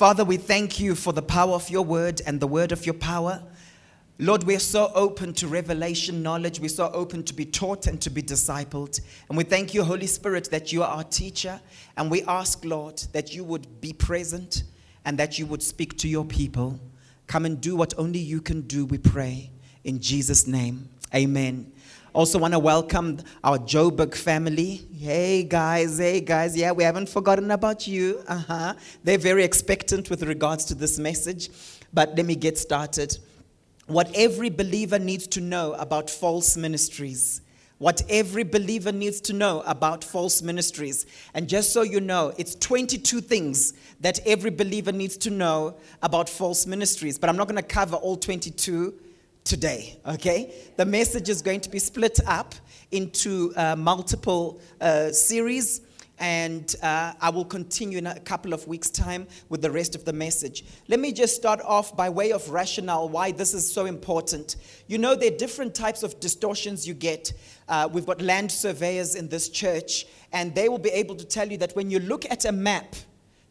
Father, we thank you for the power of your word and the word of your power. Lord, we're so open to revelation knowledge. We're so open to be taught and to be discipled. And we thank you, Holy Spirit, that you are our teacher. And we ask, Lord, that you would be present and that you would speak to your people. Come and do what only you can do, we pray. In Jesus' name, amen. Also, want to welcome our Joburg family. Hey guys, hey guys, yeah, we haven't forgotten about you. Uh huh. They're very expectant with regards to this message. But let me get started what every believer needs to know about false ministries. What every believer needs to know about false ministries. And just so you know, it's 22 things that every believer needs to know about false ministries. But I'm not going to cover all 22 today, okay? The message is going to be split up into uh, multiple uh, series and uh, I will continue in a couple of weeks' time with the rest of the message. Let me just start off by way of rationale why this is so important. You know, there are different types of distortions you get. Uh, we've got land surveyors in this church, and they will be able to tell you that when you look at a map,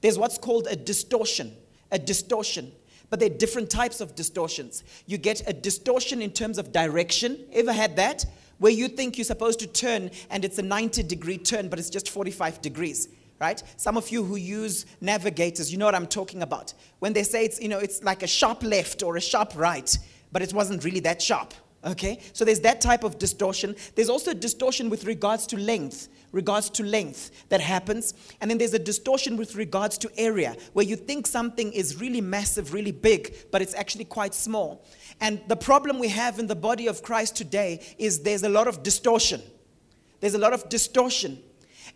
there's what's called a distortion. A distortion. But there are different types of distortions. You get a distortion in terms of direction. Ever had that? where you think you're supposed to turn and it's a 90 degree turn, but it's just 45 degrees right some of you who use navigators you know what i'm talking about when they say it's you know it's like a sharp left or a sharp right but it wasn't really that sharp okay so there's that type of distortion there's also distortion with regards to length regards to length that happens and then there's a distortion with regards to area where you think something is really massive really big but it's actually quite small and the problem we have in the body of Christ today is there's a lot of distortion. There's a lot of distortion.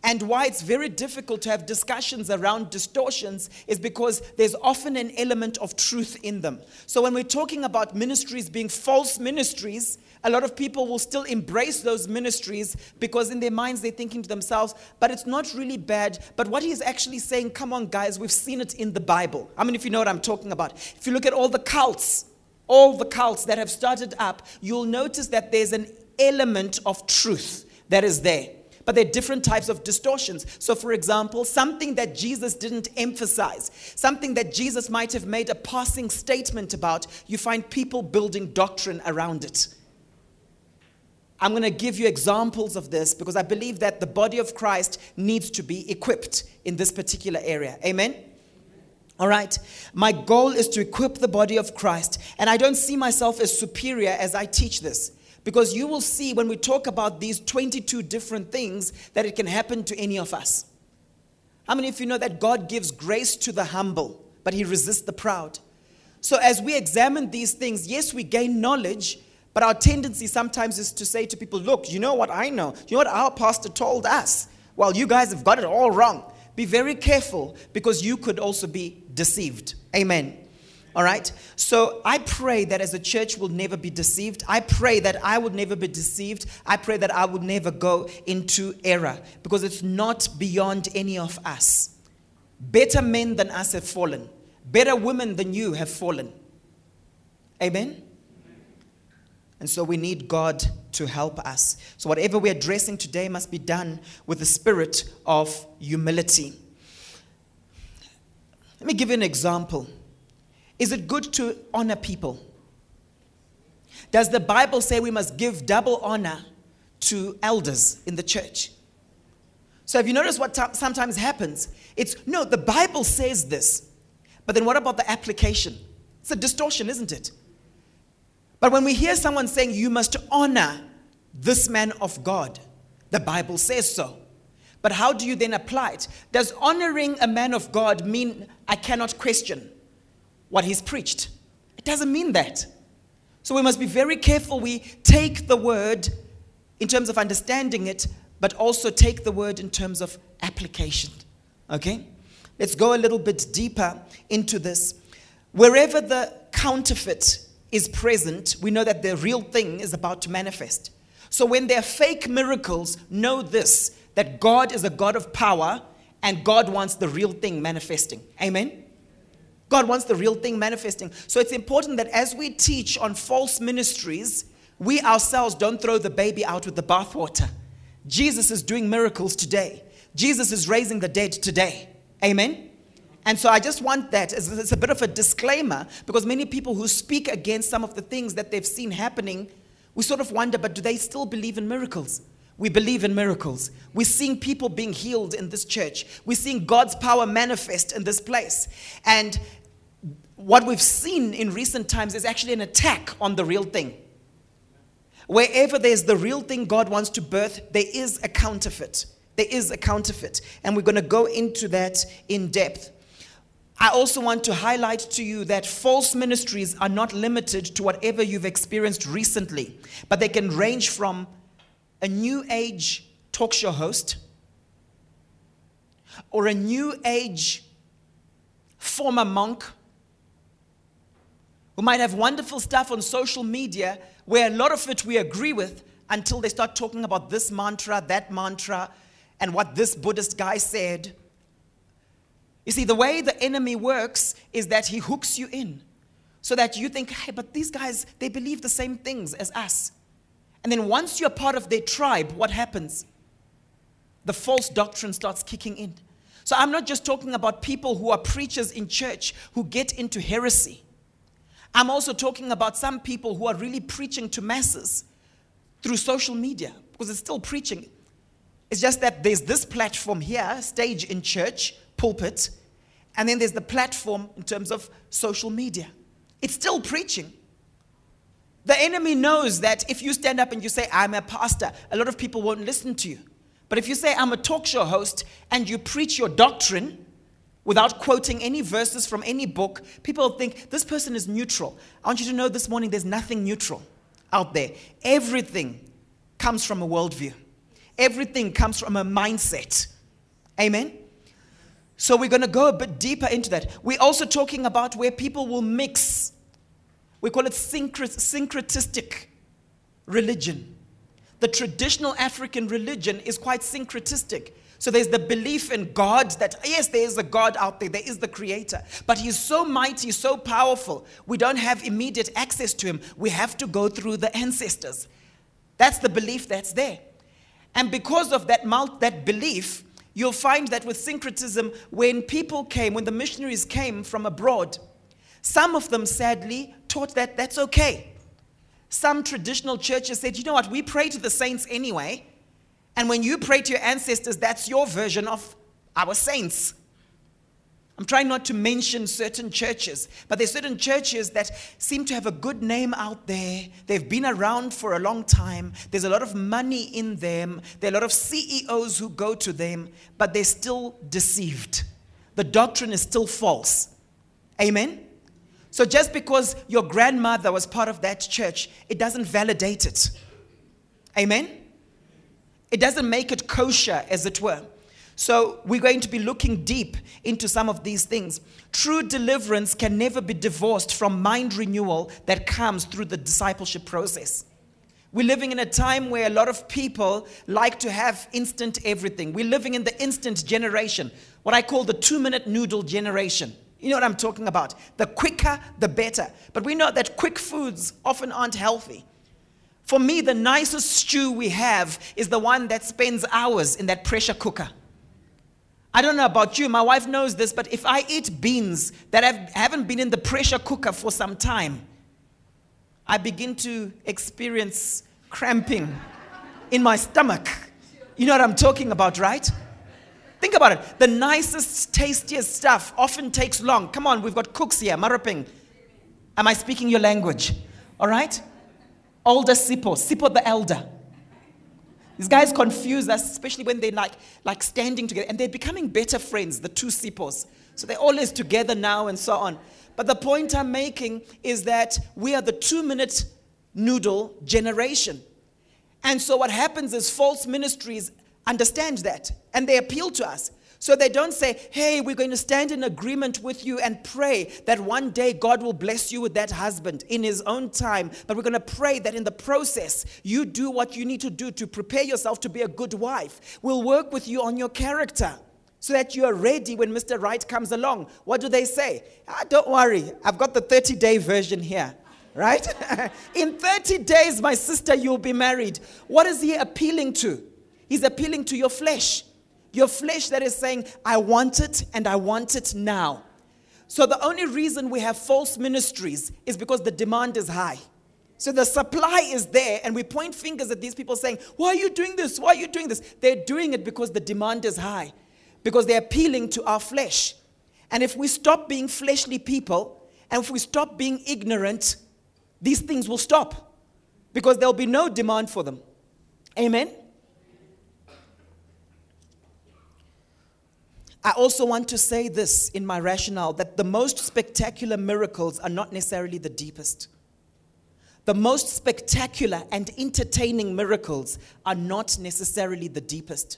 And why it's very difficult to have discussions around distortions is because there's often an element of truth in them. So when we're talking about ministries being false ministries, a lot of people will still embrace those ministries because in their minds they're thinking to themselves, but it's not really bad. But what he's actually saying, come on, guys, we've seen it in the Bible. I mean, if you know what I'm talking about. If you look at all the cults, all the cults that have started up, you'll notice that there's an element of truth that is there. But there are different types of distortions. So, for example, something that Jesus didn't emphasize, something that Jesus might have made a passing statement about, you find people building doctrine around it. I'm going to give you examples of this because I believe that the body of Christ needs to be equipped in this particular area. Amen? All right. My goal is to equip the body of Christ. And I don't see myself as superior as I teach this. Because you will see when we talk about these 22 different things that it can happen to any of us. How many of you know that God gives grace to the humble, but He resists the proud? So as we examine these things, yes, we gain knowledge, but our tendency sometimes is to say to people, look, you know what I know? You know what our pastor told us? Well, you guys have got it all wrong. Be very careful because you could also be deceived. Amen. All right? So I pray that as a church will never be deceived. I pray that I would never be deceived. I pray that I would never go into error because it's not beyond any of us. Better men than us have fallen, better women than you have fallen. Amen? And so we need God to help us. So whatever we're addressing today must be done with the spirit of humility. Let me give you an example. Is it good to honor people? Does the Bible say we must give double honor to elders in the church? So, have you noticed what t- sometimes happens? It's no, the Bible says this, but then what about the application? It's a distortion, isn't it? But when we hear someone saying, You must honor this man of God, the Bible says so. But how do you then apply it? Does honoring a man of God mean I cannot question what he's preached? It doesn't mean that. So we must be very careful. We take the word in terms of understanding it, but also take the word in terms of application. Okay? Let's go a little bit deeper into this. Wherever the counterfeit is present, we know that the real thing is about to manifest. So when there are fake miracles, know this that God is a God of power and God wants the real thing manifesting. Amen? God wants the real thing manifesting. So it's important that as we teach on false ministries, we ourselves don't throw the baby out with the bathwater. Jesus is doing miracles today. Jesus is raising the dead today. Amen? And so I just want that as it's a bit of a disclaimer because many people who speak against some of the things that they've seen happening, we sort of wonder, but do they still believe in miracles? We believe in miracles. We're seeing people being healed in this church. We're seeing God's power manifest in this place. And what we've seen in recent times is actually an attack on the real thing. Wherever there's the real thing God wants to birth, there is a counterfeit. There is a counterfeit. And we're going to go into that in depth. I also want to highlight to you that false ministries are not limited to whatever you've experienced recently, but they can range from a new age talk show host or a new age former monk who might have wonderful stuff on social media where a lot of it we agree with until they start talking about this mantra, that mantra, and what this Buddhist guy said. You see, the way the enemy works is that he hooks you in so that you think, hey, but these guys, they believe the same things as us. And then once you're part of their tribe, what happens? The false doctrine starts kicking in. So I'm not just talking about people who are preachers in church who get into heresy. I'm also talking about some people who are really preaching to masses through social media because it's still preaching. It's just that there's this platform here, stage in church, pulpit, and then there's the platform in terms of social media. It's still preaching. The enemy knows that if you stand up and you say, I'm a pastor, a lot of people won't listen to you. But if you say, I'm a talk show host, and you preach your doctrine, without quoting any verses from any book, people think this person is neutral. I want you to know this morning there's nothing neutral out there. Everything comes from a worldview, everything comes from a mindset. Amen? So we're going to go a bit deeper into that. We're also talking about where people will mix. We call it syncretistic religion. The traditional African religion is quite syncretistic. So there's the belief in God that, yes, there is a God out there, there is the creator, but he's so mighty, so powerful, we don't have immediate access to him. We have to go through the ancestors. That's the belief that's there. And because of that, that belief, you'll find that with syncretism, when people came, when the missionaries came from abroad, some of them sadly taught that that's okay. Some traditional churches said, you know what, we pray to the saints anyway. And when you pray to your ancestors, that's your version of our saints. I'm trying not to mention certain churches, but there's certain churches that seem to have a good name out there. They've been around for a long time. There's a lot of money in them. There are a lot of CEOs who go to them, but they're still deceived. The doctrine is still false. Amen? So just because your grandmother was part of that church, it doesn't validate it. Amen? It doesn't make it kosher, as it were. So, we're going to be looking deep into some of these things. True deliverance can never be divorced from mind renewal that comes through the discipleship process. We're living in a time where a lot of people like to have instant everything. We're living in the instant generation, what I call the two minute noodle generation. You know what I'm talking about? The quicker, the better. But we know that quick foods often aren't healthy. For me, the nicest stew we have is the one that spends hours in that pressure cooker. I don't know about you, my wife knows this, but if I eat beans that have, haven't been in the pressure cooker for some time, I begin to experience cramping in my stomach. You know what I'm talking about, right? Think about it. The nicest, tastiest stuff often takes long. Come on, we've got cooks here, Maraping. Am I speaking your language? All right? Older Sipo, Sipo the elder. These guys confuse us, especially when they're like, like standing together, and they're becoming better friends, the two Sipos. So they're always together now and so on. But the point I'm making is that we are the two minute noodle generation. And so what happens is false ministries understand that and they appeal to us. So they don't say, hey, we're going to stand in agreement with you and pray that one day God will bless you with that husband in his own time. But we're going to pray that in the process, you do what you need to do to prepare yourself to be a good wife. We'll work with you on your character so that you are ready when Mr. Right comes along. What do they say? Ah, don't worry, I've got the 30 day version here right? in 30 days, my sister, you'll be married. What is he appealing to? He's appealing to your flesh. Your flesh that is saying, I want it and I want it now. So the only reason we have false ministries is because the demand is high. So the supply is there, and we point fingers at these people saying, Why are you doing this? Why are you doing this? They're doing it because the demand is high, because they're appealing to our flesh. And if we stop being fleshly people, and if we stop being ignorant, these things will stop because there'll be no demand for them. Amen? I also want to say this in my rationale that the most spectacular miracles are not necessarily the deepest. The most spectacular and entertaining miracles are not necessarily the deepest.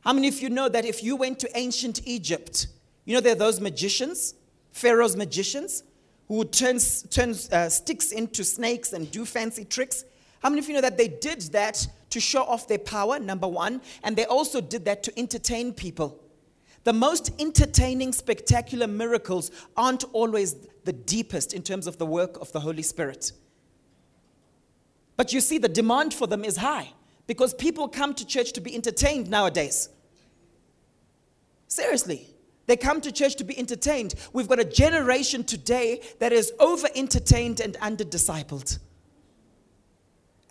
How many of you know that if you went to ancient Egypt, you know there are those magicians, Pharaoh's magicians, who would turn, turn uh, sticks into snakes and do fancy tricks? How many of you know that they did that to show off their power, number one, and they also did that to entertain people? The most entertaining, spectacular miracles aren't always the deepest in terms of the work of the Holy Spirit. But you see, the demand for them is high because people come to church to be entertained nowadays. Seriously. They come to church to be entertained. We've got a generation today that is over entertained and under discipled.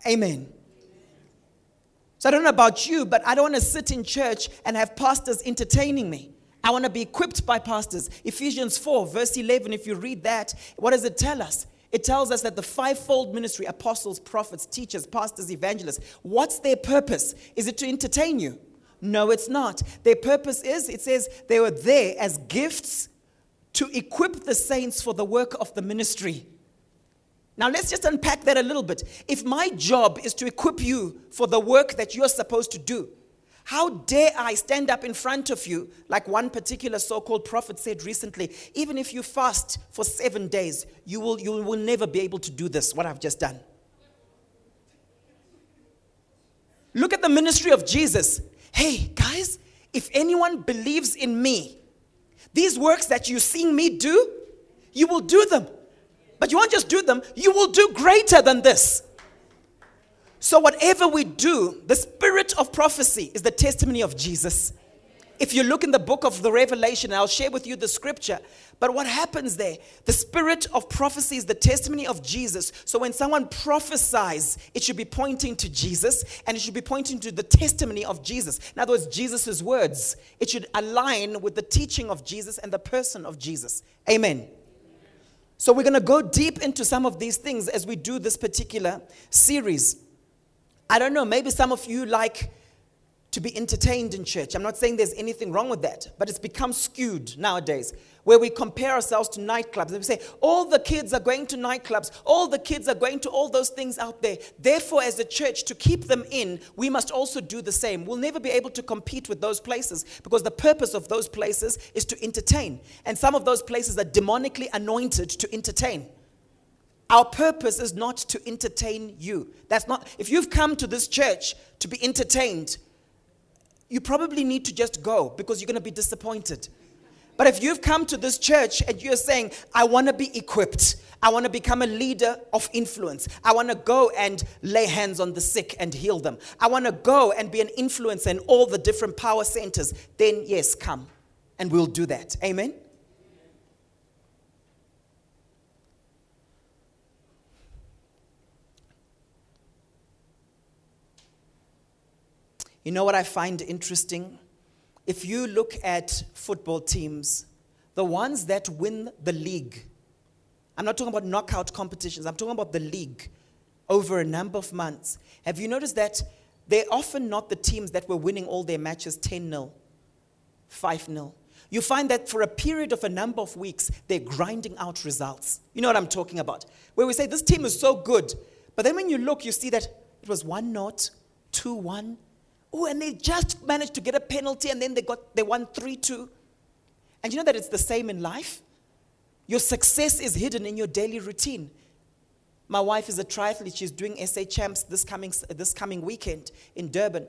Amen. So I don't know about you, but I don't want to sit in church and have pastors entertaining me. I want to be equipped by pastors. Ephesians 4, verse 11, if you read that, what does it tell us? It tells us that the fivefold ministry apostles, prophets, teachers, pastors, evangelists what's their purpose? Is it to entertain you? No, it's not. Their purpose is, it says, they were there as gifts to equip the saints for the work of the ministry. Now, let's just unpack that a little bit. If my job is to equip you for the work that you're supposed to do, how dare I stand up in front of you, like one particular so called prophet said recently, even if you fast for seven days, you will, you will never be able to do this, what I've just done. Look at the ministry of Jesus. Hey, guys, if anyone believes in me, these works that you're seeing me do, you will do them. But you won't just do them, you will do greater than this. So, whatever we do, the spirit of prophecy is the testimony of Jesus. If you look in the book of the Revelation, I'll share with you the scripture. But what happens there? The spirit of prophecy is the testimony of Jesus. So when someone prophesies, it should be pointing to Jesus and it should be pointing to the testimony of Jesus. In other words, Jesus' words. It should align with the teaching of Jesus and the person of Jesus. Amen. So we're going to go deep into some of these things as we do this particular series. I don't know, maybe some of you like to be entertained in church. I'm not saying there's anything wrong with that, but it's become skewed nowadays where we compare ourselves to nightclubs and we say, all the kids are going to nightclubs, all the kids are going to all those things out there. Therefore, as a church, to keep them in, we must also do the same. We'll never be able to compete with those places because the purpose of those places is to entertain. And some of those places are demonically anointed to entertain. Our purpose is not to entertain you. That's not, if you've come to this church to be entertained, you probably need to just go because you're going to be disappointed. But if you've come to this church and you're saying, I want to be equipped, I want to become a leader of influence, I want to go and lay hands on the sick and heal them, I want to go and be an influencer in all the different power centers, then yes, come and we'll do that. Amen. You know what I find interesting? If you look at football teams, the ones that win the league, I'm not talking about knockout competitions, I'm talking about the league over a number of months. Have you noticed that they're often not the teams that were winning all their matches 10 0, 5 0? You find that for a period of a number of weeks, they're grinding out results. You know what I'm talking about? Where we say, this team is so good. But then when you look, you see that it was 1 0, 2 1, Oh, and they just managed to get a penalty and then they got they won 3-2. And you know that it's the same in life? Your success is hidden in your daily routine. My wife is a triathlete. She's doing SA Champs this coming, this coming weekend in Durban.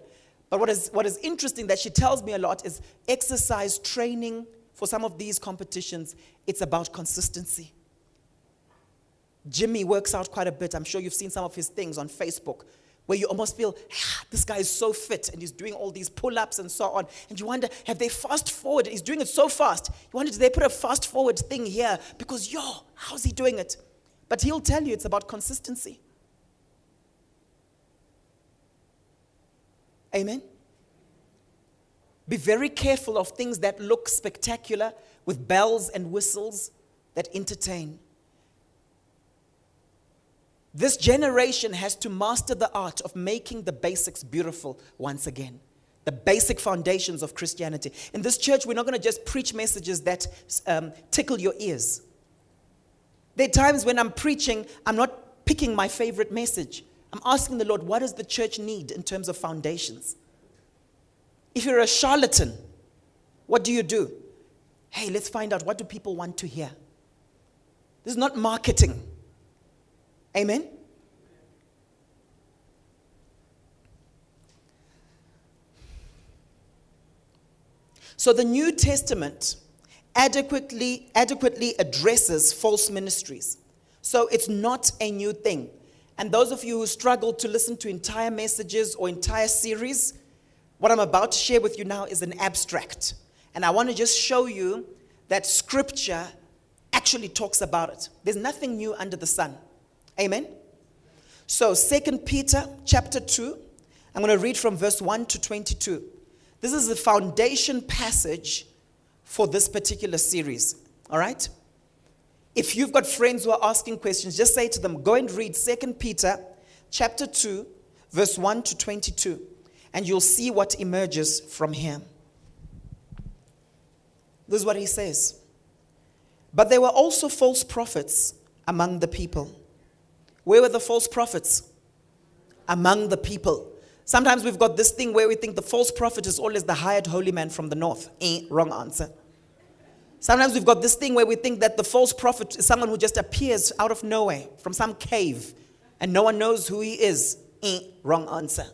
But what is, what is interesting that she tells me a lot is exercise training for some of these competitions, it's about consistency. Jimmy works out quite a bit. I'm sure you've seen some of his things on Facebook where you almost feel, ah, this guy is so fit and he's doing all these pull ups and so on. And you wonder, have they fast forward? He's doing it so fast. You wonder, did they put a fast forward thing here? Because, yo, how's he doing it? But he'll tell you it's about consistency. Amen? Be very careful of things that look spectacular with bells and whistles that entertain. This generation has to master the art of making the basics beautiful once again. The basic foundations of Christianity. In this church, we're not going to just preach messages that um, tickle your ears. There are times when I'm preaching, I'm not picking my favorite message. I'm asking the Lord, what does the church need in terms of foundations? If you're a charlatan, what do you do? Hey, let's find out what do people want to hear. This is not marketing. Amen? So the New Testament adequately, adequately addresses false ministries. So it's not a new thing. And those of you who struggle to listen to entire messages or entire series, what I'm about to share with you now is an abstract. And I want to just show you that scripture actually talks about it. There's nothing new under the sun. Amen. So, Second Peter chapter 2, I'm going to read from verse 1 to 22. This is the foundation passage for this particular series. All right? If you've got friends who are asking questions, just say to them, go and read Second Peter chapter 2, verse 1 to 22, and you'll see what emerges from here. This is what he says. But there were also false prophets among the people where were the false prophets? Among the people. Sometimes we've got this thing where we think the false prophet is always the hired holy man from the north. Eh, wrong answer. Sometimes we've got this thing where we think that the false prophet is someone who just appears out of nowhere from some cave and no one knows who he is. Eh, wrong answer.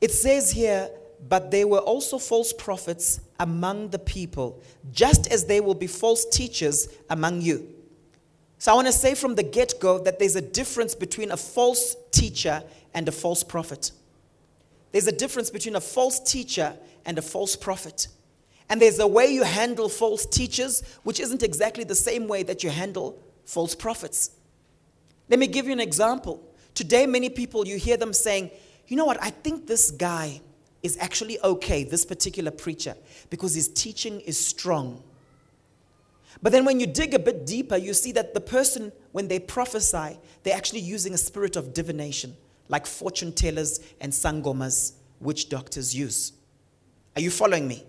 It says here, but there were also false prophets among the people, just as there will be false teachers among you. So I want to say from the get go that there's a difference between a false teacher and a false prophet. There's a difference between a false teacher and a false prophet. And there's a way you handle false teachers, which isn't exactly the same way that you handle false prophets. Let me give you an example. Today, many people, you hear them saying, you know what, I think this guy is actually okay, this particular preacher, because his teaching is strong. But then when you dig a bit deeper, you see that the person, when they prophesy, they're actually using a spirit of divination, like fortune tellers and sangomas, witch doctors use. Are you following me?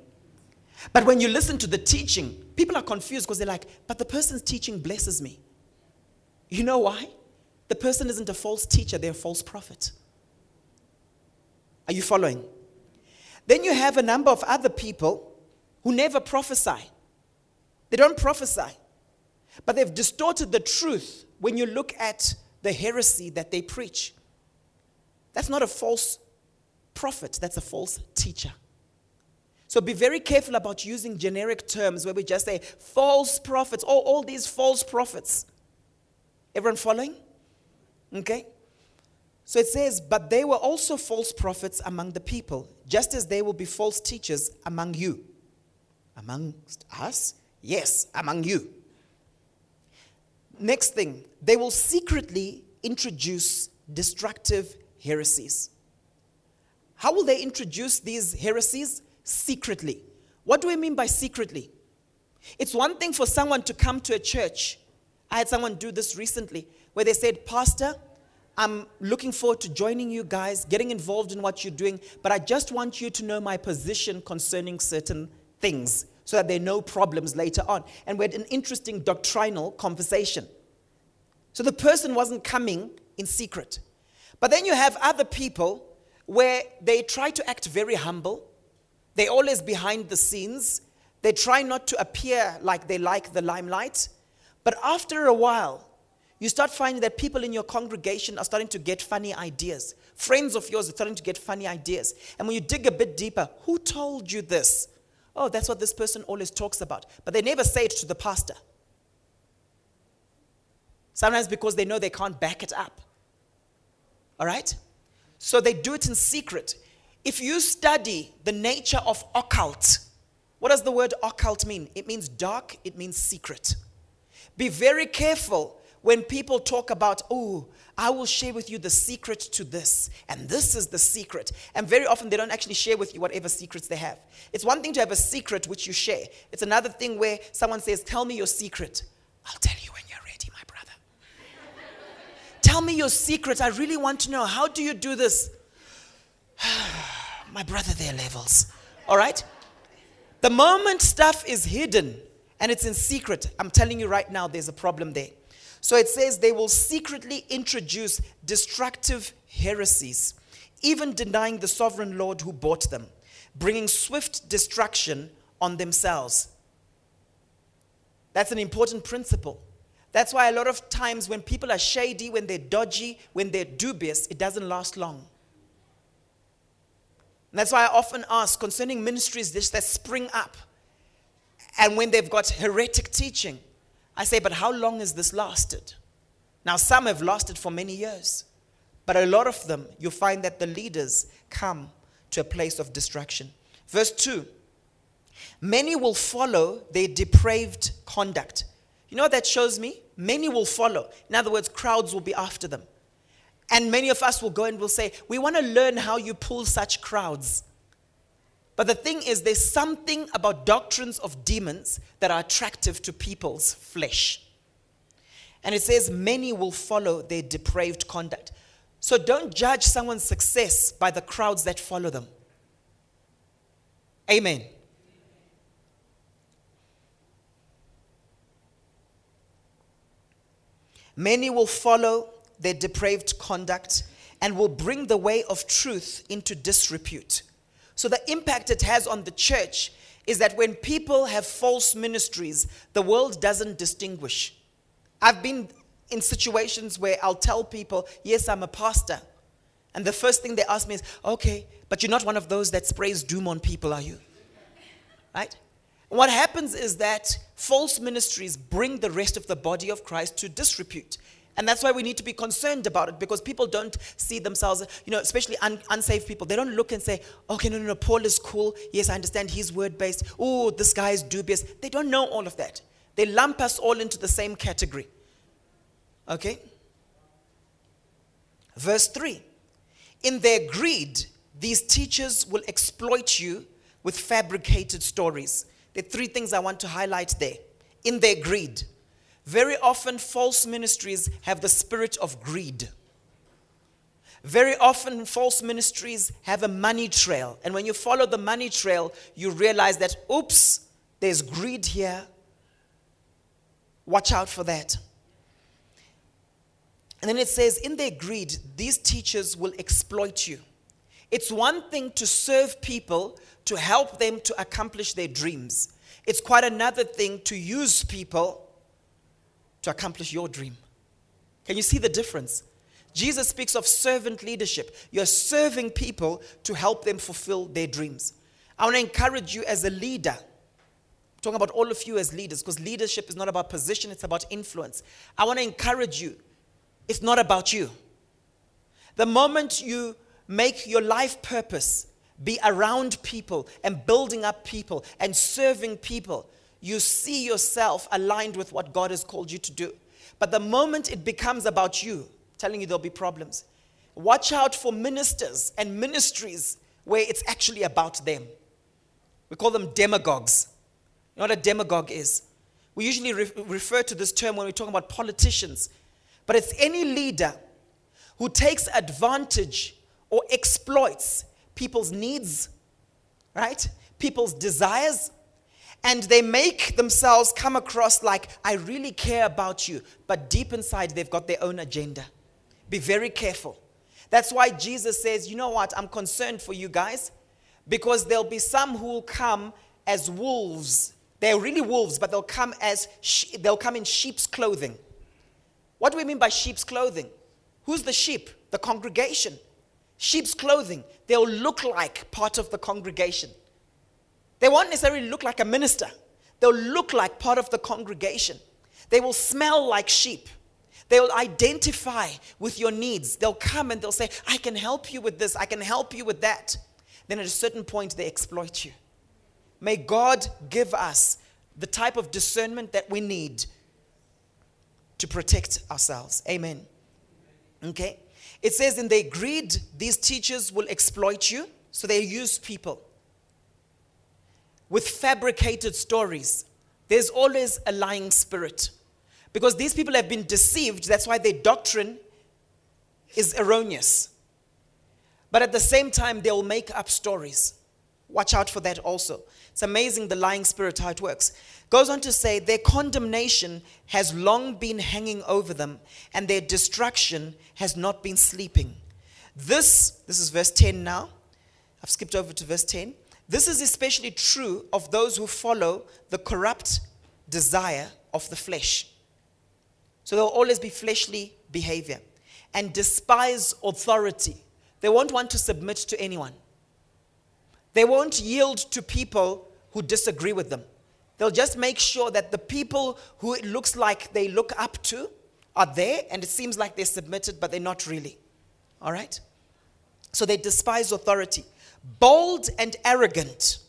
But when you listen to the teaching, people are confused because they're like, but the person's teaching blesses me. You know why? The person isn't a false teacher, they're a false prophet. Are you following? Then you have a number of other people who never prophesy. They don't prophesy. But they've distorted the truth when you look at the heresy that they preach. That's not a false prophet, that's a false teacher. So be very careful about using generic terms where we just say false prophets, all, all these false prophets. Everyone following? Okay? So it says, But they were also false prophets among the people, just as they will be false teachers among you. Amongst us? Yes, among you. Next thing, they will secretly introduce destructive heresies. How will they introduce these heresies? Secretly. What do I mean by secretly? It's one thing for someone to come to a church. I had someone do this recently where they said, Pastor, I'm looking forward to joining you guys, getting involved in what you're doing, but I just want you to know my position concerning certain things so that there are no problems later on. And we had an interesting doctrinal conversation. So the person wasn't coming in secret. But then you have other people where they try to act very humble, they're always behind the scenes, they try not to appear like they like the limelight. But after a while, you start finding that people in your congregation are starting to get funny ideas. Friends of yours are starting to get funny ideas. And when you dig a bit deeper, who told you this? Oh, that's what this person always talks about. But they never say it to the pastor. Sometimes because they know they can't back it up. All right? So they do it in secret. If you study the nature of occult, what does the word occult mean? It means dark, it means secret. Be very careful when people talk about, oh, I will share with you the secret to this, and this is the secret. And very often they don't actually share with you whatever secrets they have. It's one thing to have a secret which you share, it's another thing where someone says, Tell me your secret. I'll tell you when you're ready, my brother. tell me your secret. I really want to know. How do you do this? my brother, there are levels. All right? The moment stuff is hidden and it's in secret, I'm telling you right now, there's a problem there. So it says they will secretly introduce destructive heresies, even denying the sovereign Lord who bought them, bringing swift destruction on themselves. That's an important principle. That's why a lot of times when people are shady, when they're dodgy, when they're dubious, it doesn't last long. And that's why I often ask concerning ministries that spring up and when they've got heretic teaching, I say, but how long has this lasted? Now, some have lasted for many years, but a lot of them, you find that the leaders come to a place of destruction. Verse 2 Many will follow their depraved conduct. You know what that shows me? Many will follow. In other words, crowds will be after them. And many of us will go and will say, We want to learn how you pull such crowds. But the thing is, there's something about doctrines of demons that are attractive to people's flesh. And it says, many will follow their depraved conduct. So don't judge someone's success by the crowds that follow them. Amen. Many will follow their depraved conduct and will bring the way of truth into disrepute. So, the impact it has on the church is that when people have false ministries, the world doesn't distinguish. I've been in situations where I'll tell people, Yes, I'm a pastor. And the first thing they ask me is, Okay, but you're not one of those that sprays doom on people, are you? Right? What happens is that false ministries bring the rest of the body of Christ to disrepute. And that's why we need to be concerned about it because people don't see themselves, you know, especially un- unsaved people. They don't look and say, okay, no, no, no, Paul is cool. Yes, I understand he's word based. Oh, this guy is dubious. They don't know all of that. They lump us all into the same category. Okay? Verse 3 In their greed, these teachers will exploit you with fabricated stories. There are three things I want to highlight there. In their greed, very often, false ministries have the spirit of greed. Very often, false ministries have a money trail. And when you follow the money trail, you realize that, oops, there's greed here. Watch out for that. And then it says, in their greed, these teachers will exploit you. It's one thing to serve people to help them to accomplish their dreams, it's quite another thing to use people to accomplish your dream. Can you see the difference? Jesus speaks of servant leadership. You're serving people to help them fulfill their dreams. I want to encourage you as a leader. I'm talking about all of you as leaders because leadership is not about position, it's about influence. I want to encourage you. It's not about you. The moment you make your life purpose be around people and building up people and serving people, you see yourself aligned with what God has called you to do. But the moment it becomes about you, telling you there'll be problems. Watch out for ministers and ministries where it's actually about them. We call them demagogues. You know what a demagogue is? We usually re- refer to this term when we talk about politicians, but it's any leader who takes advantage or exploits people's needs, right? People's desires, and they make themselves come across like, I really care about you. But deep inside, they've got their own agenda. Be very careful. That's why Jesus says, You know what? I'm concerned for you guys because there'll be some who will come as wolves. They're really wolves, but they'll come as she- they'll come in sheep's clothing. What do we mean by sheep's clothing? Who's the sheep? The congregation. Sheep's clothing. They'll look like part of the congregation. They won't necessarily look like a minister, they'll look like part of the congregation. They will smell like sheep. They'll identify with your needs. They'll come and they'll say, I can help you with this, I can help you with that. Then at a certain point, they exploit you. May God give us the type of discernment that we need to protect ourselves. Amen. Okay? It says, in their greed, these teachers will exploit you, so they use people with fabricated stories. There's always a lying spirit. Because these people have been deceived, that's why their doctrine is erroneous. But at the same time, they'll make up stories. Watch out for that also. It's amazing the lying spirit, how it works. Goes on to say, their condemnation has long been hanging over them, and their destruction has not been sleeping. This, this is verse 10 now. I've skipped over to verse 10. This is especially true of those who follow the corrupt desire of the flesh. So there'll always be fleshly behavior and despise authority. They won't want to submit to anyone. They won't yield to people who disagree with them. They'll just make sure that the people who it looks like they look up to are there and it seems like they're submitted, but they're not really. All right? So they despise authority. Bold and arrogant.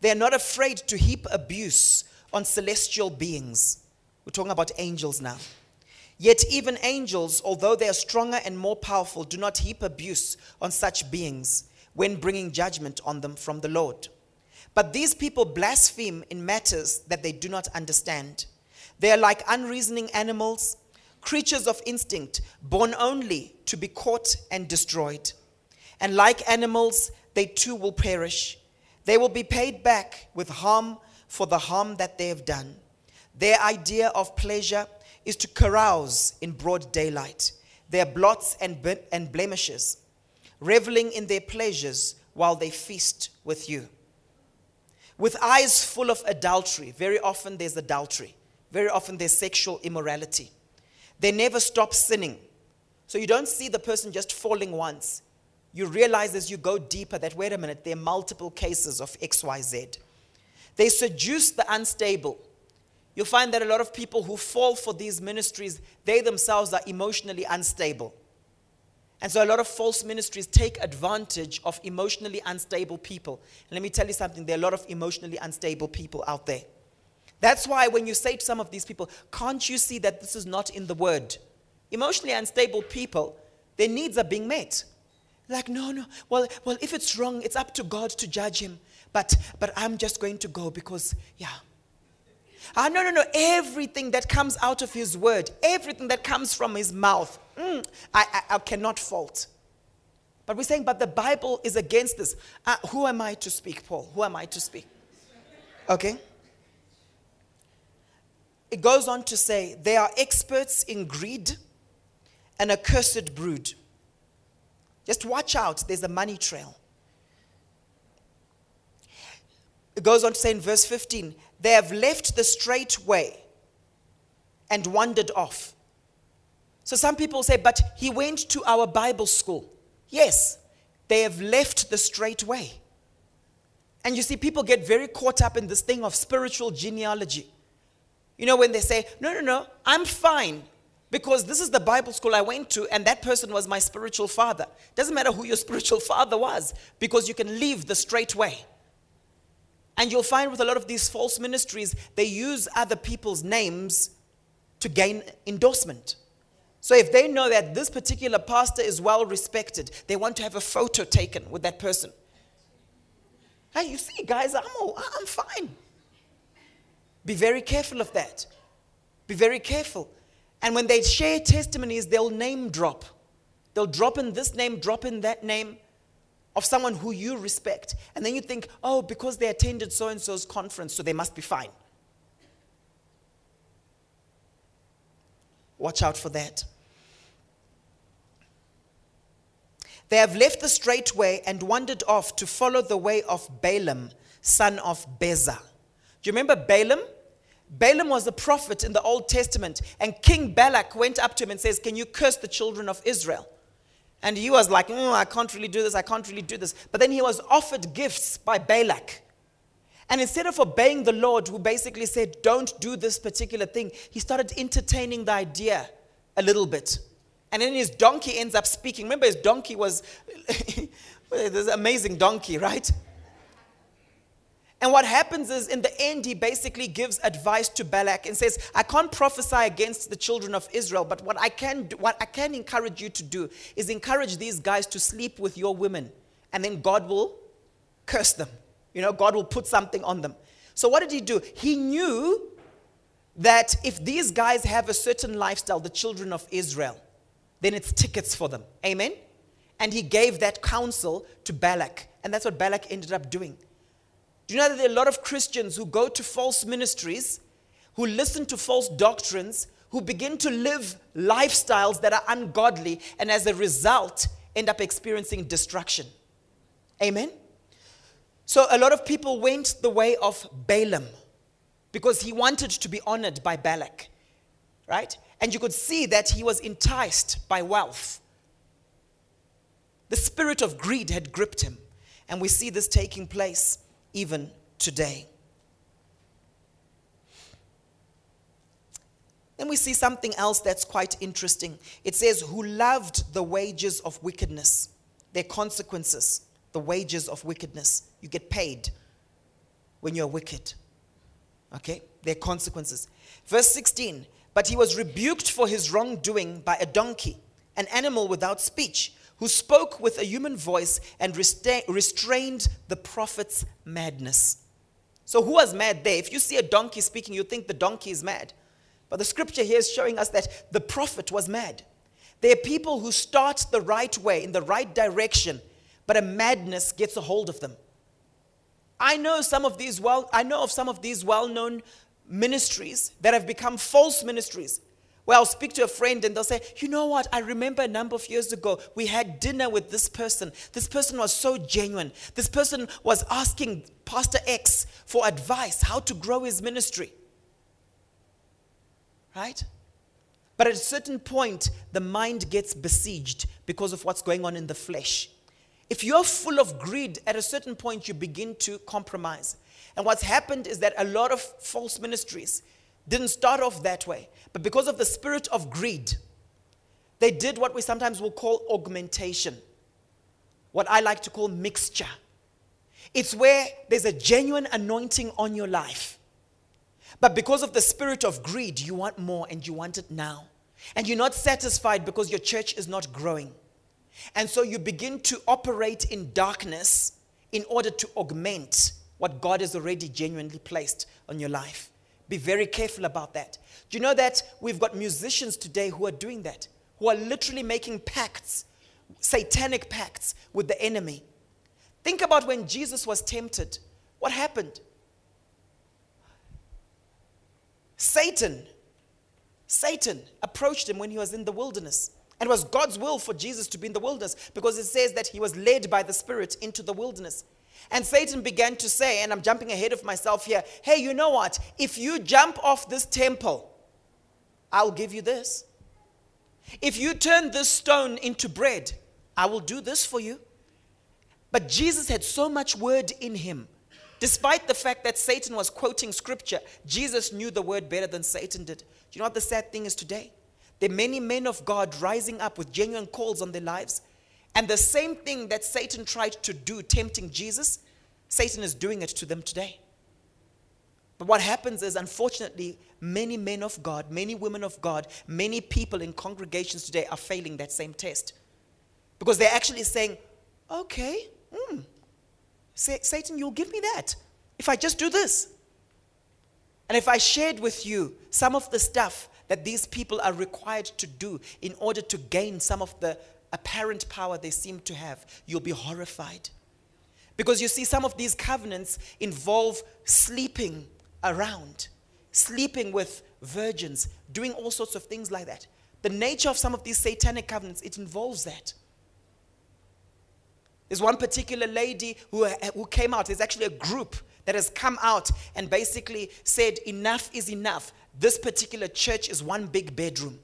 They are not afraid to heap abuse on celestial beings. We're talking about angels now. Yet, even angels, although they are stronger and more powerful, do not heap abuse on such beings when bringing judgment on them from the Lord. But these people blaspheme in matters that they do not understand. They are like unreasoning animals, creatures of instinct, born only to be caught and destroyed. And like animals, they too will perish. They will be paid back with harm for the harm that they have done. Their idea of pleasure is to carouse in broad daylight, their blots and, and blemishes, reveling in their pleasures while they feast with you with eyes full of adultery. Very often there's adultery, very often there's sexual immorality. They never stop sinning. So you don't see the person just falling once. You realize as you go deeper that, wait a minute, there are multiple cases of XYZ. They seduce the unstable. You'll find that a lot of people who fall for these ministries, they themselves are emotionally unstable. And so a lot of false ministries take advantage of emotionally unstable people. And let me tell you something there are a lot of emotionally unstable people out there. That's why when you say to some of these people, can't you see that this is not in the word? Emotionally unstable people, their needs are being met. Like, no, no. Well, well, if it's wrong, it's up to God to judge him. But but I'm just going to go because, yeah. Ah, no, no, no. Everything that comes out of his word, everything that comes from his mouth, mm, I, I, I, cannot fault. But we're saying, but the Bible is against this. Uh, who am I to speak, Paul? Who am I to speak? Okay? It goes on to say, they are experts in greed and a cursed brood. Just watch out, there's a money trail. It goes on to say in verse 15, they have left the straight way and wandered off. So some people say, but he went to our Bible school. Yes, they have left the straight way. And you see, people get very caught up in this thing of spiritual genealogy. You know, when they say, no, no, no, I'm fine because this is the Bible school I went to and that person was my spiritual father. Doesn't matter who your spiritual father was because you can leave the straight way. And you'll find with a lot of these false ministries, they use other people's names to gain endorsement. So if they know that this particular pastor is well respected, they want to have a photo taken with that person. Hey, you see, guys, I'm, all, I'm fine. Be very careful of that. Be very careful. And when they share testimonies, they'll name drop. They'll drop in this name, drop in that name of someone who you respect. And then you think, oh, because they attended so and so's conference, so they must be fine. Watch out for that. They have left the straight way and wandered off to follow the way of Balaam, son of Bezer. Do you remember Balaam? Balaam was a prophet in the Old Testament, and King Balak went up to him and says, Can you curse the children of Israel? And he was like, mm, I can't really do this, I can't really do this. But then he was offered gifts by Balak. And instead of obeying the Lord, who basically said, Don't do this particular thing, he started entertaining the idea a little bit. And then his donkey ends up speaking. Remember, his donkey was this amazing donkey, right? And what happens is, in the end, he basically gives advice to Balak and says, "I can't prophesy against the children of Israel, but what I can do, what I can encourage you to do is encourage these guys to sleep with your women, and then God will curse them. You know, God will put something on them." So what did he do? He knew that if these guys have a certain lifestyle, the children of Israel, then it's tickets for them. Amen. And he gave that counsel to Balak, and that's what Balak ended up doing. Do you know that there are a lot of Christians who go to false ministries, who listen to false doctrines, who begin to live lifestyles that are ungodly, and as a result, end up experiencing destruction? Amen? So, a lot of people went the way of Balaam because he wanted to be honored by Balak, right? And you could see that he was enticed by wealth. The spirit of greed had gripped him, and we see this taking place even today. Then we see something else that's quite interesting. It says, Who loved the wages of wickedness, their consequences, the wages of wickedness. You get paid when you're wicked. Okay? Their consequences. Verse 16, But he was rebuked for his wrongdoing by a donkey, an animal without speech who spoke with a human voice and restrained the prophet's madness. So, who was mad there? If you see a donkey speaking, you think the donkey is mad. But the scripture here is showing us that the prophet was mad. There are people who start the right way, in the right direction, but a madness gets a hold of them. I know some of these well, I know of some of these well-known ministries that have become false ministries where I'll speak to a friend and they'll say, You know what? I remember a number of years ago, we had dinner with this person. This person was so genuine. This person was asking Pastor X for advice, how to grow his ministry. Right? But at a certain point, the mind gets besieged because of what's going on in the flesh. If you're full of greed, at a certain point, you begin to compromise. And what's happened is that a lot of false ministries, didn't start off that way. But because of the spirit of greed, they did what we sometimes will call augmentation, what I like to call mixture. It's where there's a genuine anointing on your life. But because of the spirit of greed, you want more and you want it now. And you're not satisfied because your church is not growing. And so you begin to operate in darkness in order to augment what God has already genuinely placed on your life. Be very careful about that. Do you know that we've got musicians today who are doing that, who are literally making pacts, satanic pacts with the enemy? Think about when Jesus was tempted. What happened? Satan, Satan approached him when he was in the wilderness. And it was God's will for Jesus to be in the wilderness because it says that he was led by the Spirit into the wilderness. And Satan began to say, and I'm jumping ahead of myself here, hey, you know what? If you jump off this temple, I'll give you this. If you turn this stone into bread, I will do this for you. But Jesus had so much word in him. Despite the fact that Satan was quoting scripture, Jesus knew the word better than Satan did. Do you know what the sad thing is today? There are many men of God rising up with genuine calls on their lives, and the same thing that Satan tried to do, tempting Jesus, Satan is doing it to them today. But what happens is, unfortunately, many men of God, many women of God, many people in congregations today are failing that same test. Because they're actually saying, okay, mm, Satan, you'll give me that if I just do this. And if I shared with you some of the stuff that these people are required to do in order to gain some of the apparent power they seem to have, you'll be horrified. Because you see, some of these covenants involve sleeping around, sleeping with virgins, doing all sorts of things like that. The nature of some of these satanic covenants, it involves that. There's one particular lady who, uh, who came out. There's actually a group that has come out and basically said, Enough is enough. This particular church is one big bedroom.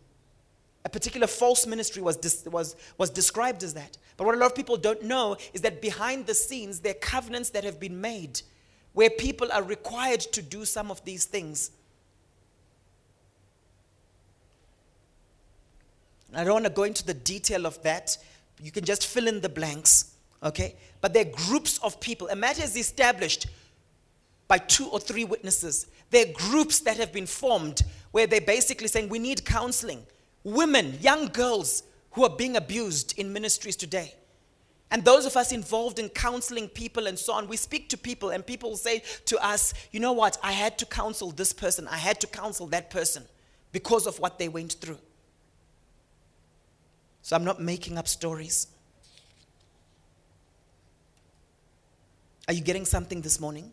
A particular false ministry was, was, was described as that. But what a lot of people don't know is that behind the scenes, there are covenants that have been made where people are required to do some of these things. I don't want to go into the detail of that. You can just fill in the blanks, okay? But there are groups of people. A matter is established by two or three witnesses. There are groups that have been formed where they're basically saying we need counseling. Women, young girls who are being abused in ministries today. And those of us involved in counseling people and so on, we speak to people, and people say to us, You know what? I had to counsel this person, I had to counsel that person because of what they went through. So I'm not making up stories. Are you getting something this morning?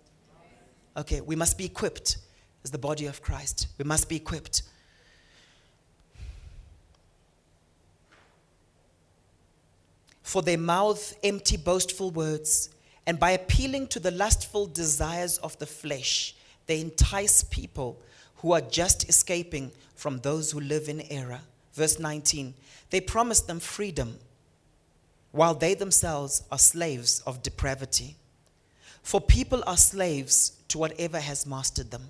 Okay, we must be equipped as the body of Christ. We must be equipped. For their mouth empty boastful words, and by appealing to the lustful desires of the flesh, they entice people who are just escaping from those who live in error. Verse 19 They promise them freedom, while they themselves are slaves of depravity. For people are slaves to whatever has mastered them.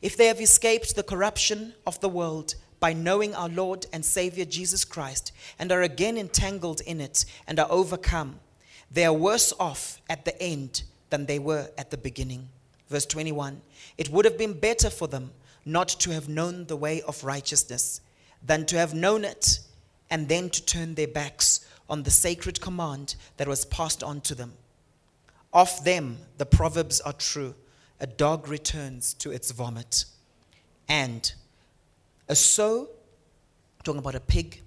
If they have escaped the corruption of the world by knowing our Lord and Savior Jesus Christ and are again entangled in it and are overcome, they are worse off at the end than they were at the beginning. Verse 21 It would have been better for them not to have known the way of righteousness than to have known it and then to turn their backs on the sacred command that was passed on to them. Of them, the proverbs are true a dog returns to its vomit. And a sow, talking about a pig,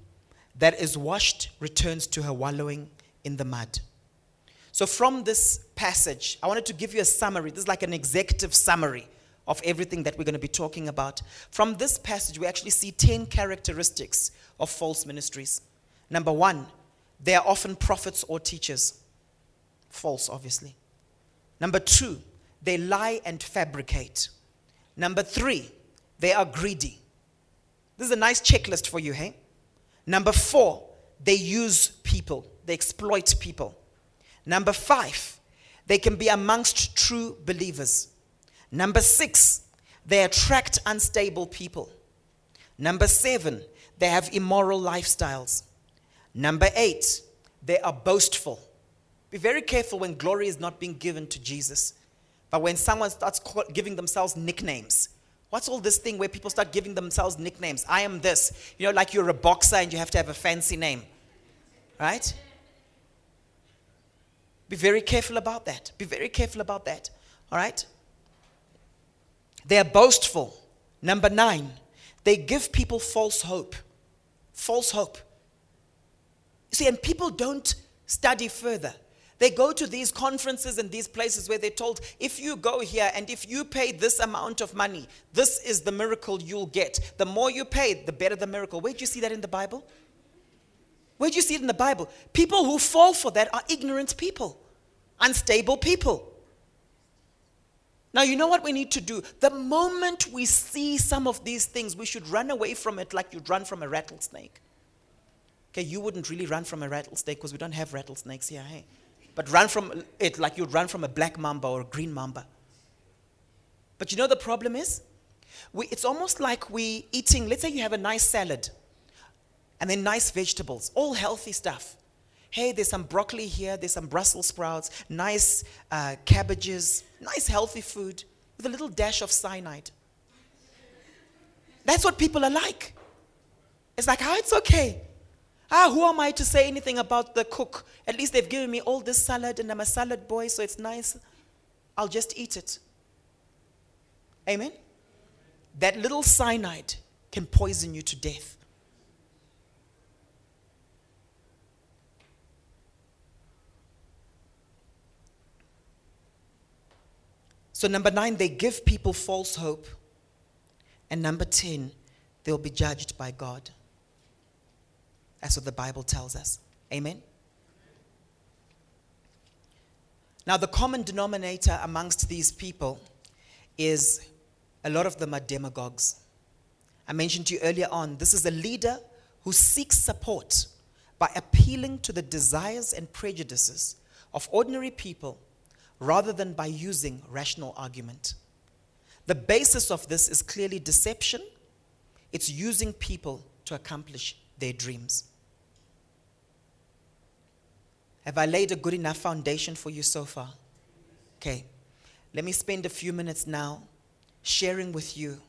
that is washed returns to her wallowing in the mud. So, from this passage, I wanted to give you a summary. This is like an executive summary of everything that we're going to be talking about. From this passage, we actually see 10 characteristics of false ministries. Number one, they are often prophets or teachers. False, obviously. Number two, they lie and fabricate. Number three, they are greedy. This is a nice checklist for you, hey? Number four, they use people, they exploit people. Number five, they can be amongst true believers. Number six, they attract unstable people. Number seven, they have immoral lifestyles. Number eight, they are boastful. Be very careful when glory is not being given to Jesus. But when someone starts giving themselves nicknames, what's all this thing where people start giving themselves nicknames? I am this. You know, like you're a boxer and you have to have a fancy name. Right? Be very careful about that. Be very careful about that. All right? They are boastful. Number nine, they give people false hope. False hope. See, and people don't study further. They go to these conferences and these places where they're told, if you go here and if you pay this amount of money, this is the miracle you'll get. The more you pay, the better the miracle. Where'd you see that in the Bible? Where'd you see it in the Bible? People who fall for that are ignorant people, unstable people. Now, you know what we need to do? The moment we see some of these things, we should run away from it like you'd run from a rattlesnake. Okay, you wouldn't really run from a rattlesnake because we don't have rattlesnakes here, hey? But run from it like you'd run from a black mamba or a green mamba. But you know the problem is? We, it's almost like we eating, let's say you have a nice salad and then nice vegetables, all healthy stuff. Hey, there's some broccoli here, there's some Brussels sprouts, nice uh, cabbages, nice healthy food with a little dash of cyanide. That's what people are like. It's like, oh, it's okay. Ah, who am I to say anything about the cook? At least they've given me all this salad and I'm a salad boy, so it's nice. I'll just eat it. Amen? That little cyanide can poison you to death. So, number nine, they give people false hope. And number 10, they'll be judged by God. That's what the Bible tells us. Amen? Now, the common denominator amongst these people is a lot of them are demagogues. I mentioned to you earlier on, this is a leader who seeks support by appealing to the desires and prejudices of ordinary people rather than by using rational argument. The basis of this is clearly deception. It's using people to accomplish their dreams. Have I laid a good enough foundation for you so far? Okay. Let me spend a few minutes now sharing with you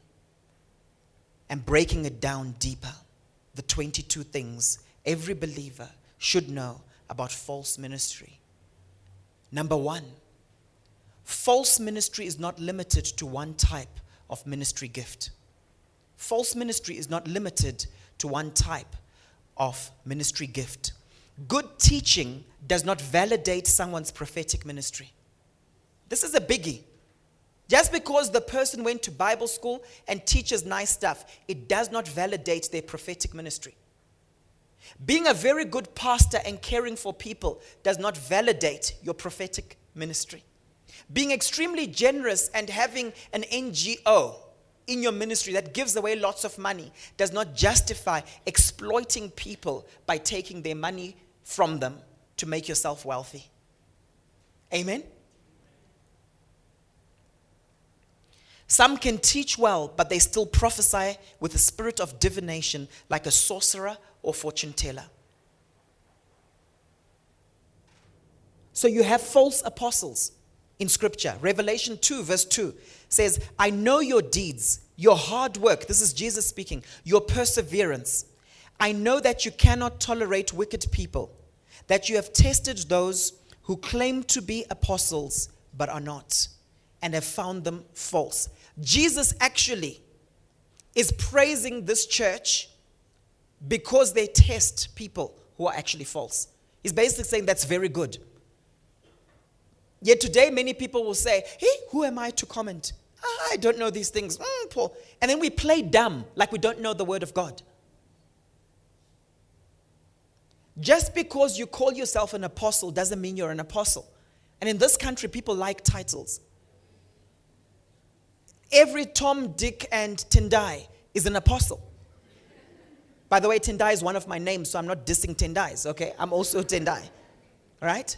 and breaking it down deeper the 22 things every believer should know about false ministry. Number one, false ministry is not limited to one type of ministry gift. False ministry is not limited to one type of ministry gift. Good teaching does not validate someone's prophetic ministry. This is a biggie. Just because the person went to Bible school and teaches nice stuff, it does not validate their prophetic ministry. Being a very good pastor and caring for people does not validate your prophetic ministry. Being extremely generous and having an NGO in your ministry that gives away lots of money does not justify exploiting people by taking their money from them to make yourself wealthy. Amen? Some can teach well, but they still prophesy with a spirit of divination like a sorcerer or fortune teller. So you have false apostles in scripture. Revelation 2, verse 2 says, I know your deeds, your hard work. This is Jesus speaking, your perseverance. I know that you cannot tolerate wicked people, that you have tested those who claim to be apostles but are not, and have found them false. Jesus actually is praising this church because they test people who are actually false. He's basically saying that's very good. Yet today, many people will say, Hey, who am I to comment? I don't know these things. Mm, Paul. And then we play dumb like we don't know the word of God. Just because you call yourself an apostle doesn't mean you're an apostle. And in this country, people like titles. Every Tom, Dick, and Tendai is an apostle. By the way, Tendai is one of my names, so I'm not dissing Tendais, okay? I'm also Tendai, right?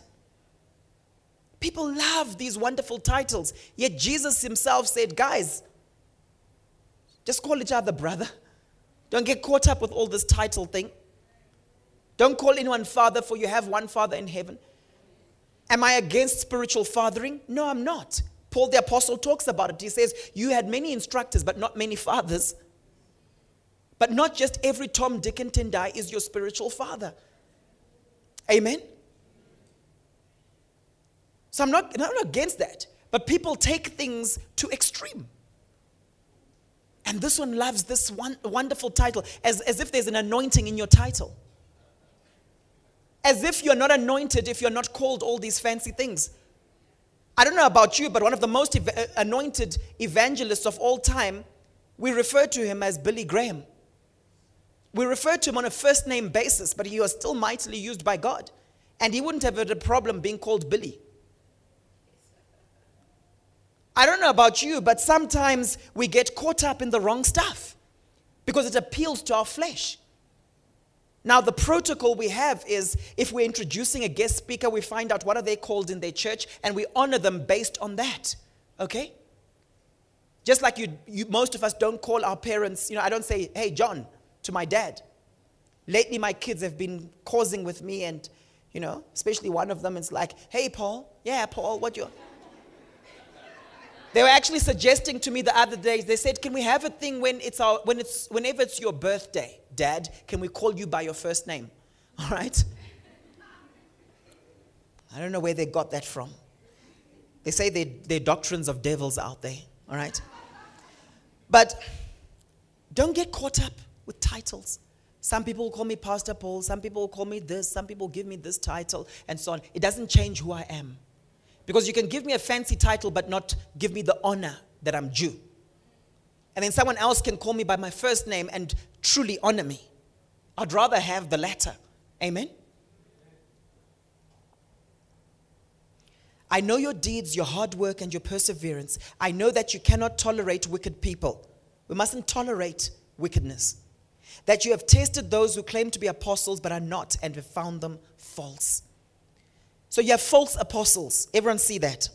People love these wonderful titles. Yet Jesus himself said, guys, just call each other brother. Don't get caught up with all this title thing. Don't call anyone father, for you have one father in heaven. Am I against spiritual fathering? No, I'm not. Paul the Apostle talks about it. He says, You had many instructors, but not many fathers. But not just every Tom, Dick, and Tendai is your spiritual father. Amen? So I'm not, I'm not against that. But people take things to extreme. And this one loves this one wonderful title as, as if there's an anointing in your title. As if you're not anointed if you're not called all these fancy things. I don't know about you, but one of the most ev- uh, anointed evangelists of all time, we refer to him as Billy Graham. We refer to him on a first name basis, but he was still mightily used by God. And he wouldn't have had a problem being called Billy. I don't know about you, but sometimes we get caught up in the wrong stuff because it appeals to our flesh. Now, the protocol we have is if we're introducing a guest speaker, we find out what are they called in their church and we honor them based on that. Okay? Just like you, you, most of us don't call our parents, you know, I don't say, hey, John, to my dad. Lately, my kids have been causing with me, and, you know, especially one of them, is like, hey, Paul, yeah, Paul, what you. They were actually suggesting to me the other day, they said, Can we have a thing when it's our, when it's, whenever it's your birthday, Dad, can we call you by your first name? All right? I don't know where they got that from. They say they, they're doctrines of devils out there. All right? But don't get caught up with titles. Some people call me Pastor Paul, some people call me this, some people give me this title, and so on. It doesn't change who I am. Because you can give me a fancy title but not give me the honor that I'm due. And then someone else can call me by my first name and truly honor me. I'd rather have the latter. Amen? I know your deeds, your hard work, and your perseverance. I know that you cannot tolerate wicked people. We mustn't tolerate wickedness. That you have tested those who claim to be apostles but are not and have found them false. So you have false apostles. Everyone see that.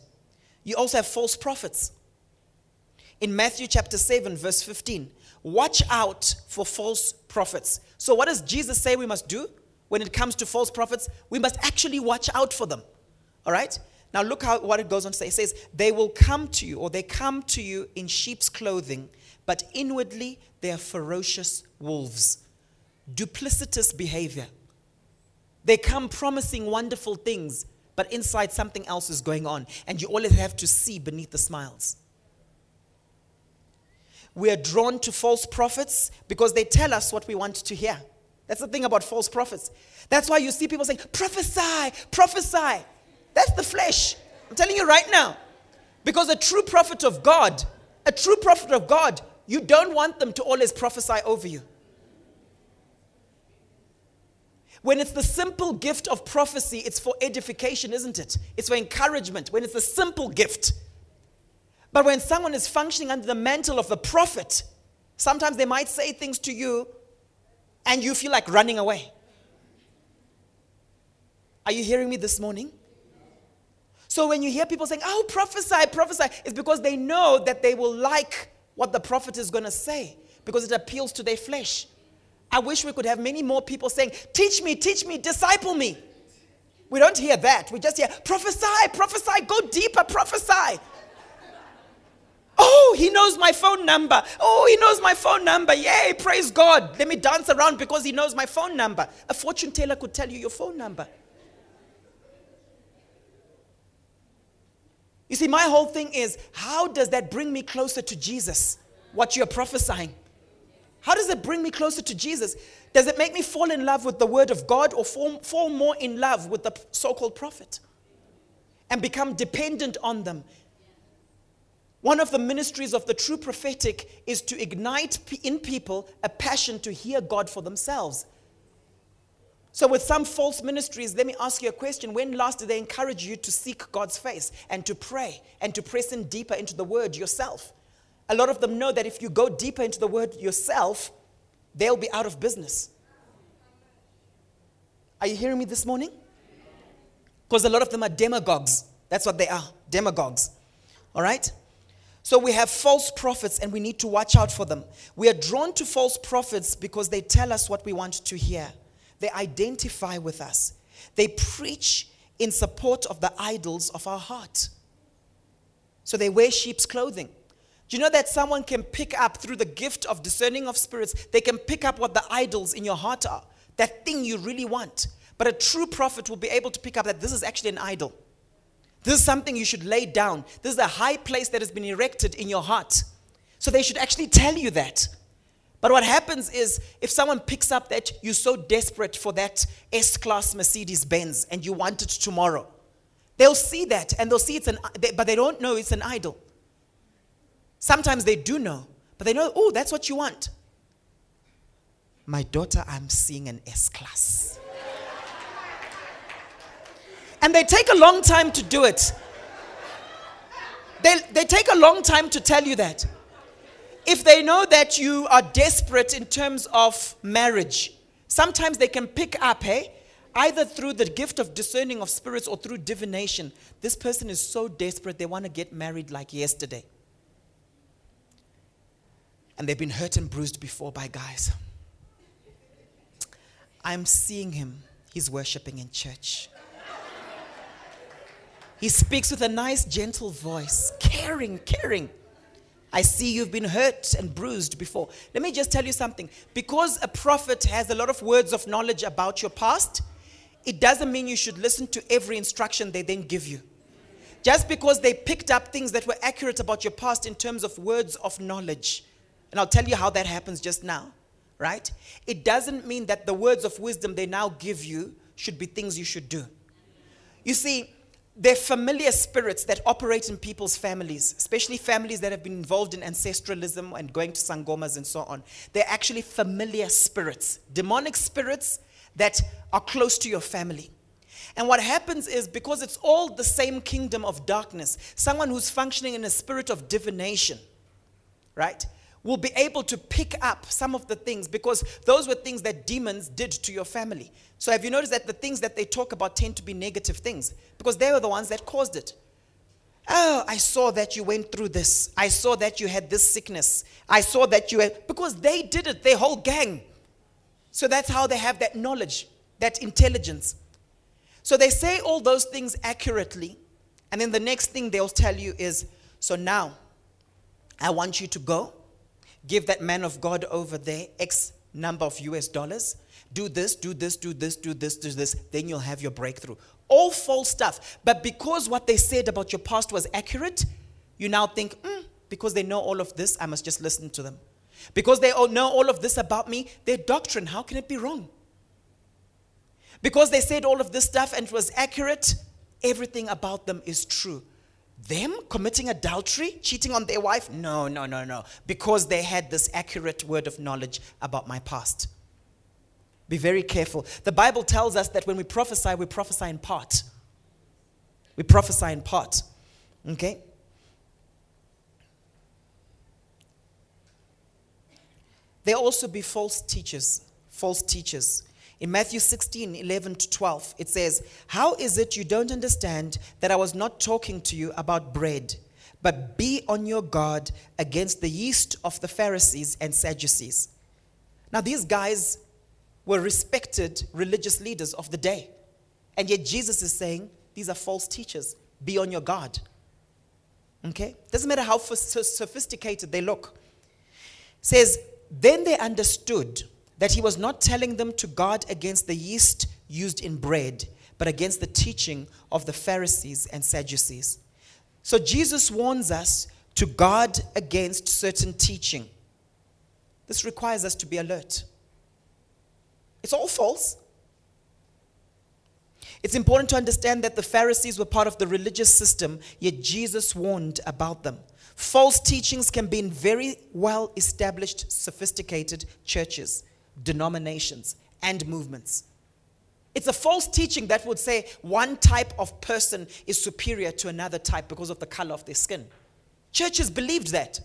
You also have false prophets. In Matthew chapter 7, verse 15, Watch out for false prophets. So, what does Jesus say we must do when it comes to false prophets? We must actually watch out for them. All right? Now, look how what it goes on to say. It says, They will come to you, or they come to you in sheep's clothing, but inwardly they are ferocious wolves. Duplicitous behavior. They come promising wonderful things, but inside something else is going on, and you always have to see beneath the smiles. We are drawn to false prophets because they tell us what we want to hear. That's the thing about false prophets. That's why you see people saying, prophesy, prophesy. That's the flesh. I'm telling you right now. Because a true prophet of God, a true prophet of God, you don't want them to always prophesy over you. When it's the simple gift of prophecy, it's for edification, isn't it? It's for encouragement. When it's a simple gift. But when someone is functioning under the mantle of the prophet, sometimes they might say things to you and you feel like running away. Are you hearing me this morning? So when you hear people saying, oh, prophesy, prophesy, it's because they know that they will like what the prophet is going to say because it appeals to their flesh. I wish we could have many more people saying, Teach me, teach me, disciple me. We don't hear that. We just hear, Prophesy, prophesy, go deeper, prophesy. Oh, he knows my phone number. Oh, he knows my phone number. Yay, praise God. Let me dance around because he knows my phone number. A fortune teller could tell you your phone number. You see, my whole thing is how does that bring me closer to Jesus? What you're prophesying. How does it bring me closer to Jesus? Does it make me fall in love with the word of God or fall, fall more in love with the so called prophet and become dependent on them? One of the ministries of the true prophetic is to ignite in people a passion to hear God for themselves. So, with some false ministries, let me ask you a question. When last did they encourage you to seek God's face and to pray and to press in deeper into the word yourself? A lot of them know that if you go deeper into the word yourself, they'll be out of business. Are you hearing me this morning? Because a lot of them are demagogues. That's what they are demagogues. All right? So we have false prophets and we need to watch out for them. We are drawn to false prophets because they tell us what we want to hear, they identify with us, they preach in support of the idols of our heart. So they wear sheep's clothing. Do you know that someone can pick up through the gift of discerning of spirits, they can pick up what the idols in your heart are, that thing you really want. But a true prophet will be able to pick up that this is actually an idol. This is something you should lay down. This is a high place that has been erected in your heart. So they should actually tell you that. But what happens is if someone picks up that you're so desperate for that S Class Mercedes Benz and you want it tomorrow, they'll see that and they'll see it's an, but they don't know it's an idol. Sometimes they do know, but they know, oh, that's what you want. My daughter, I'm seeing an S class. and they take a long time to do it. They, they take a long time to tell you that. If they know that you are desperate in terms of marriage, sometimes they can pick up, hey, either through the gift of discerning of spirits or through divination. This person is so desperate, they want to get married like yesterday. And they've been hurt and bruised before by guys. I'm seeing him. He's worshiping in church. He speaks with a nice, gentle voice, caring, caring. I see you've been hurt and bruised before. Let me just tell you something. Because a prophet has a lot of words of knowledge about your past, it doesn't mean you should listen to every instruction they then give you. Just because they picked up things that were accurate about your past in terms of words of knowledge and I'll tell you how that happens just now, right? It doesn't mean that the words of wisdom they now give you should be things you should do. You see, they're familiar spirits that operate in people's families, especially families that have been involved in ancestralism and going to sangomas and so on. They're actually familiar spirits, demonic spirits that are close to your family. And what happens is because it's all the same kingdom of darkness, someone who's functioning in a spirit of divination, right? Will be able to pick up some of the things because those were things that demons did to your family. So, have you noticed that the things that they talk about tend to be negative things because they were the ones that caused it? Oh, I saw that you went through this. I saw that you had this sickness. I saw that you had, because they did it, their whole gang. So that's how they have that knowledge, that intelligence. So they say all those things accurately. And then the next thing they'll tell you is so now I want you to go, give that man of God over there X number of US dollars. Do this, do this, do this, do this, do this. Then you'll have your breakthrough. All false stuff. But because what they said about your past was accurate, you now think, mm, because they know all of this, I must just listen to them. Because they all know all of this about me, their doctrine, how can it be wrong? Because they said all of this stuff and it was accurate, everything about them is true. Them committing adultery, cheating on their wife? No, no, no, no. Because they had this accurate word of knowledge about my past. Be very careful. The Bible tells us that when we prophesy, we prophesy in part. We prophesy in part. Okay? There also be false teachers, false teachers. In Matthew 16, 11 to 12, it says, How is it you don't understand that I was not talking to you about bread, but be on your guard against the yeast of the Pharisees and Sadducees? Now, these guys were respected religious leaders of the day. And yet, Jesus is saying, These are false teachers. Be on your guard. Okay? Doesn't matter how sophisticated they look. says, Then they understood that he was not telling them to guard against the yeast used in bread, but against the teaching of the Pharisees and Sadducees. So Jesus warns us to guard against certain teaching. This requires us to be alert. It's all false. It's important to understand that the Pharisees were part of the religious system, yet Jesus warned about them. False teachings can be in very well established, sophisticated churches denominations, and movements. It's a false teaching that would say one type of person is superior to another type because of the color of their skin. Churches believed that.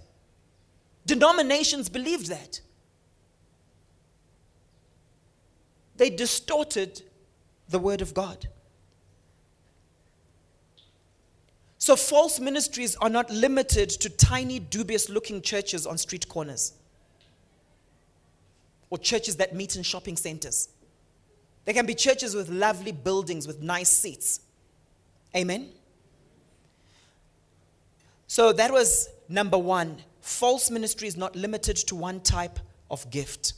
Denominations believed that. They distorted the word of God. So, false ministries are not limited to tiny, dubious looking churches on street corners or churches that meet in shopping centers. There can be churches with lovely buildings with nice seats. Amen? So that was number one. False ministry is not limited to one type of gift.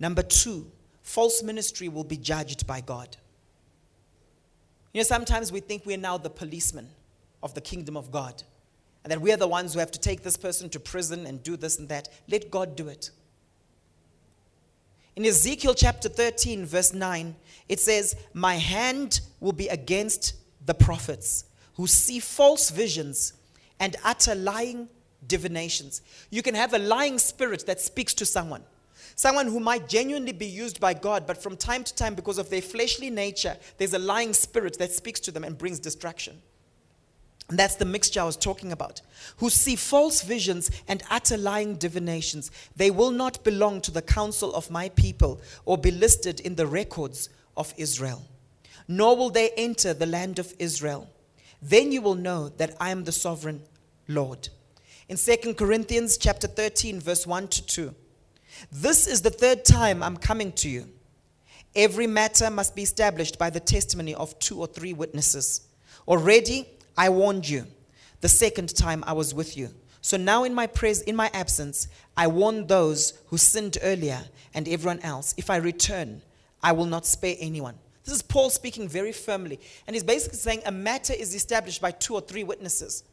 Number two, false ministry will be judged by God. You know, sometimes we think we're now the policemen of the kingdom of God, and that we're the ones who have to take this person to prison and do this and that. Let God do it. In Ezekiel chapter 13, verse 9, it says, My hand will be against the prophets who see false visions and utter lying divinations. You can have a lying spirit that speaks to someone. Someone who might genuinely be used by God, but from time to time, because of their fleshly nature, there's a lying spirit that speaks to them and brings distraction. That's the mixture I was talking about. Who see false visions and utter lying divinations. They will not belong to the council of my people or be listed in the records of Israel. Nor will they enter the land of Israel. Then you will know that I am the sovereign Lord. In 2 Corinthians chapter 13 verse 1 to 2. This is the third time I'm coming to you. Every matter must be established by the testimony of two or three witnesses. Already I warned you the second time I was with you. So now in my pres- in my absence, I warn those who sinned earlier and everyone else. If I return, I will not spare anyone. This is Paul speaking very firmly. And he's basically saying a matter is established by two or three witnesses.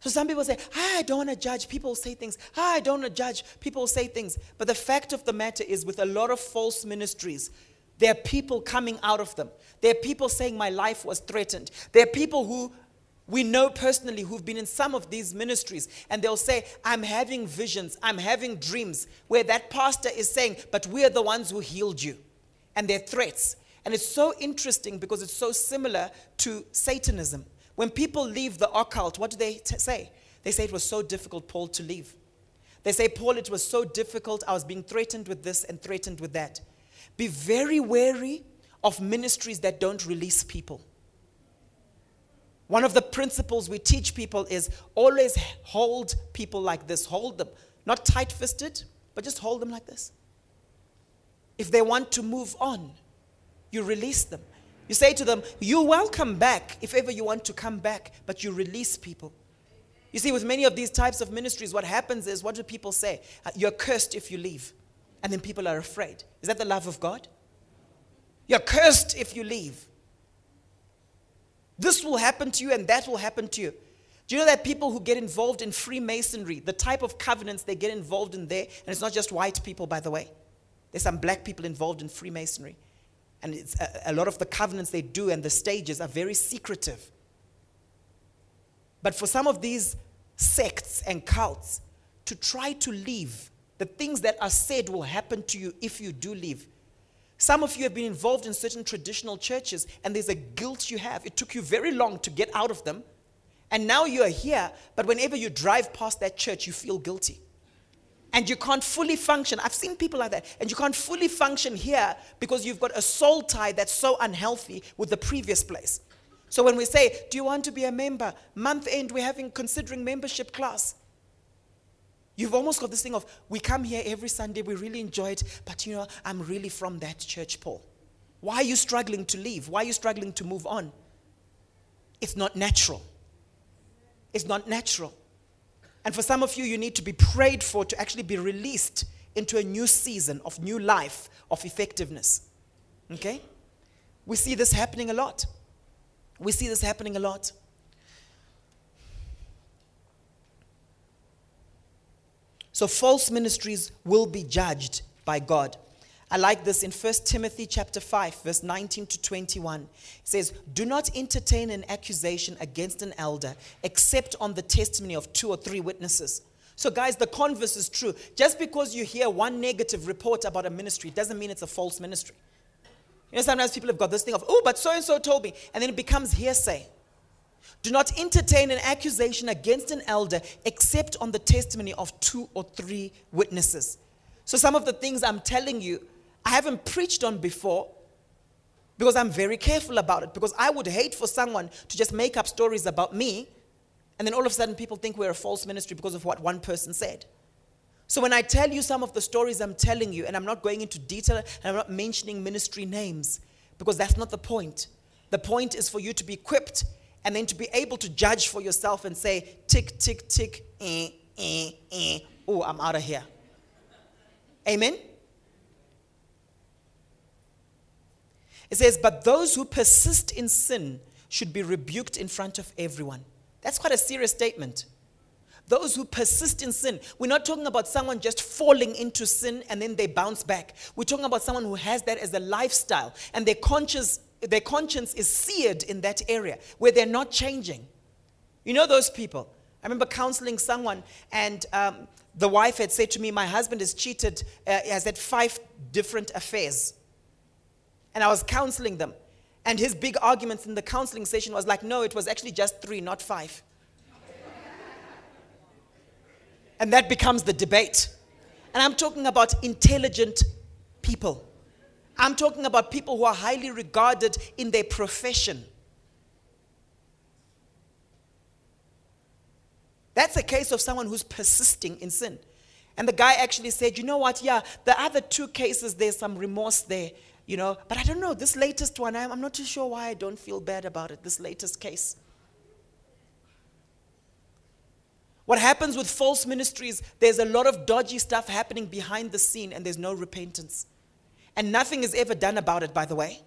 So some people say, ah, I don't want to judge. People say things. Ah, I don't want to judge. People say things. But the fact of the matter is, with a lot of false ministries, there are people coming out of them. There are people saying my life was threatened. There are people who we know personally who've been in some of these ministries, and they'll say, I'm having visions, I'm having dreams, where that pastor is saying, But we are the ones who healed you. And they're threats. And it's so interesting because it's so similar to Satanism. When people leave the occult, what do they t- say? They say it was so difficult, Paul, to leave. They say, Paul, it was so difficult. I was being threatened with this and threatened with that. Be very wary of ministries that don't release people. One of the principles we teach people is always hold people like this. Hold them. Not tight fisted, but just hold them like this. If they want to move on, you release them. You say to them, You're welcome back if ever you want to come back, but you release people. You see, with many of these types of ministries, what happens is, what do people say? Uh, you're cursed if you leave. And then people are afraid. Is that the love of God? You're cursed if you leave. This will happen to you and that will happen to you. Do you know that people who get involved in Freemasonry, the type of covenants they get involved in there, and it's not just white people, by the way, there's some black people involved in Freemasonry. And a, uh, a lot of the covenants they do and the stages are very secretive. But for some of these sects and cults to try to leave, the things that are said will happen to you if you do leave. Some of you have been involved in certain traditional churches, and there's a guilt you have. It took you very long to get out of them, and now you are here, but whenever you drive past that church, you feel guilty. And you can't fully function. I've seen people like that. And you can't fully function here because you've got a soul tie that's so unhealthy with the previous place. So when we say, Do you want to be a member? Month end, we're having considering membership class. You've almost got this thing of, we come here every Sunday, we really enjoy it, but you know, I'm really from that church, Paul. Why are you struggling to leave? Why are you struggling to move on? It's not natural. It's not natural. And for some of you, you need to be prayed for to actually be released into a new season of new life, of effectiveness. Okay? We see this happening a lot. We see this happening a lot. So false ministries will be judged by God. I like this in 1 Timothy chapter 5 verse 19 to 21. It says, "Do not entertain an accusation against an elder except on the testimony of two or three witnesses." So guys, the converse is true. Just because you hear one negative report about a ministry doesn't mean it's a false ministry. You know, sometimes people have got this thing of, oh, but so and so told me, and then it becomes hearsay. Do not entertain an accusation against an elder except on the testimony of two or three witnesses. So, some of the things I'm telling you, I haven't preached on before because I'm very careful about it. Because I would hate for someone to just make up stories about me and then all of a sudden people think we're a false ministry because of what one person said. So when I tell you some of the stories I'm telling you, and I'm not going into detail, and I'm not mentioning ministry names, because that's not the point. The point is for you to be equipped and then to be able to judge for yourself and say, tick, tick, tick, eh, eh, eh. Oh, I'm out of here. Amen? It says, but those who persist in sin should be rebuked in front of everyone. That's quite a serious statement. Those who persist in sin. We're not talking about someone just falling into sin and then they bounce back. We're talking about someone who has that as a lifestyle and their conscience, their conscience is seared in that area where they're not changing. You know those people. I remember counseling someone and um, the wife had said to me, My husband has cheated, uh, has had five different affairs. And I was counseling them. And his big arguments in the counseling session was like, No, it was actually just three, not five. And that becomes the debate. And I'm talking about intelligent people. I'm talking about people who are highly regarded in their profession. That's a case of someone who's persisting in sin. And the guy actually said, You know what? Yeah, the other two cases, there's some remorse there, you know, but I don't know. This latest one, I'm, not too sure why I don't feel bad about it, this latest case. What happens with false ministries, there's a lot of dodgy stuff happening behind the scene and there's no repentance. And nothing is ever done about it, by the way.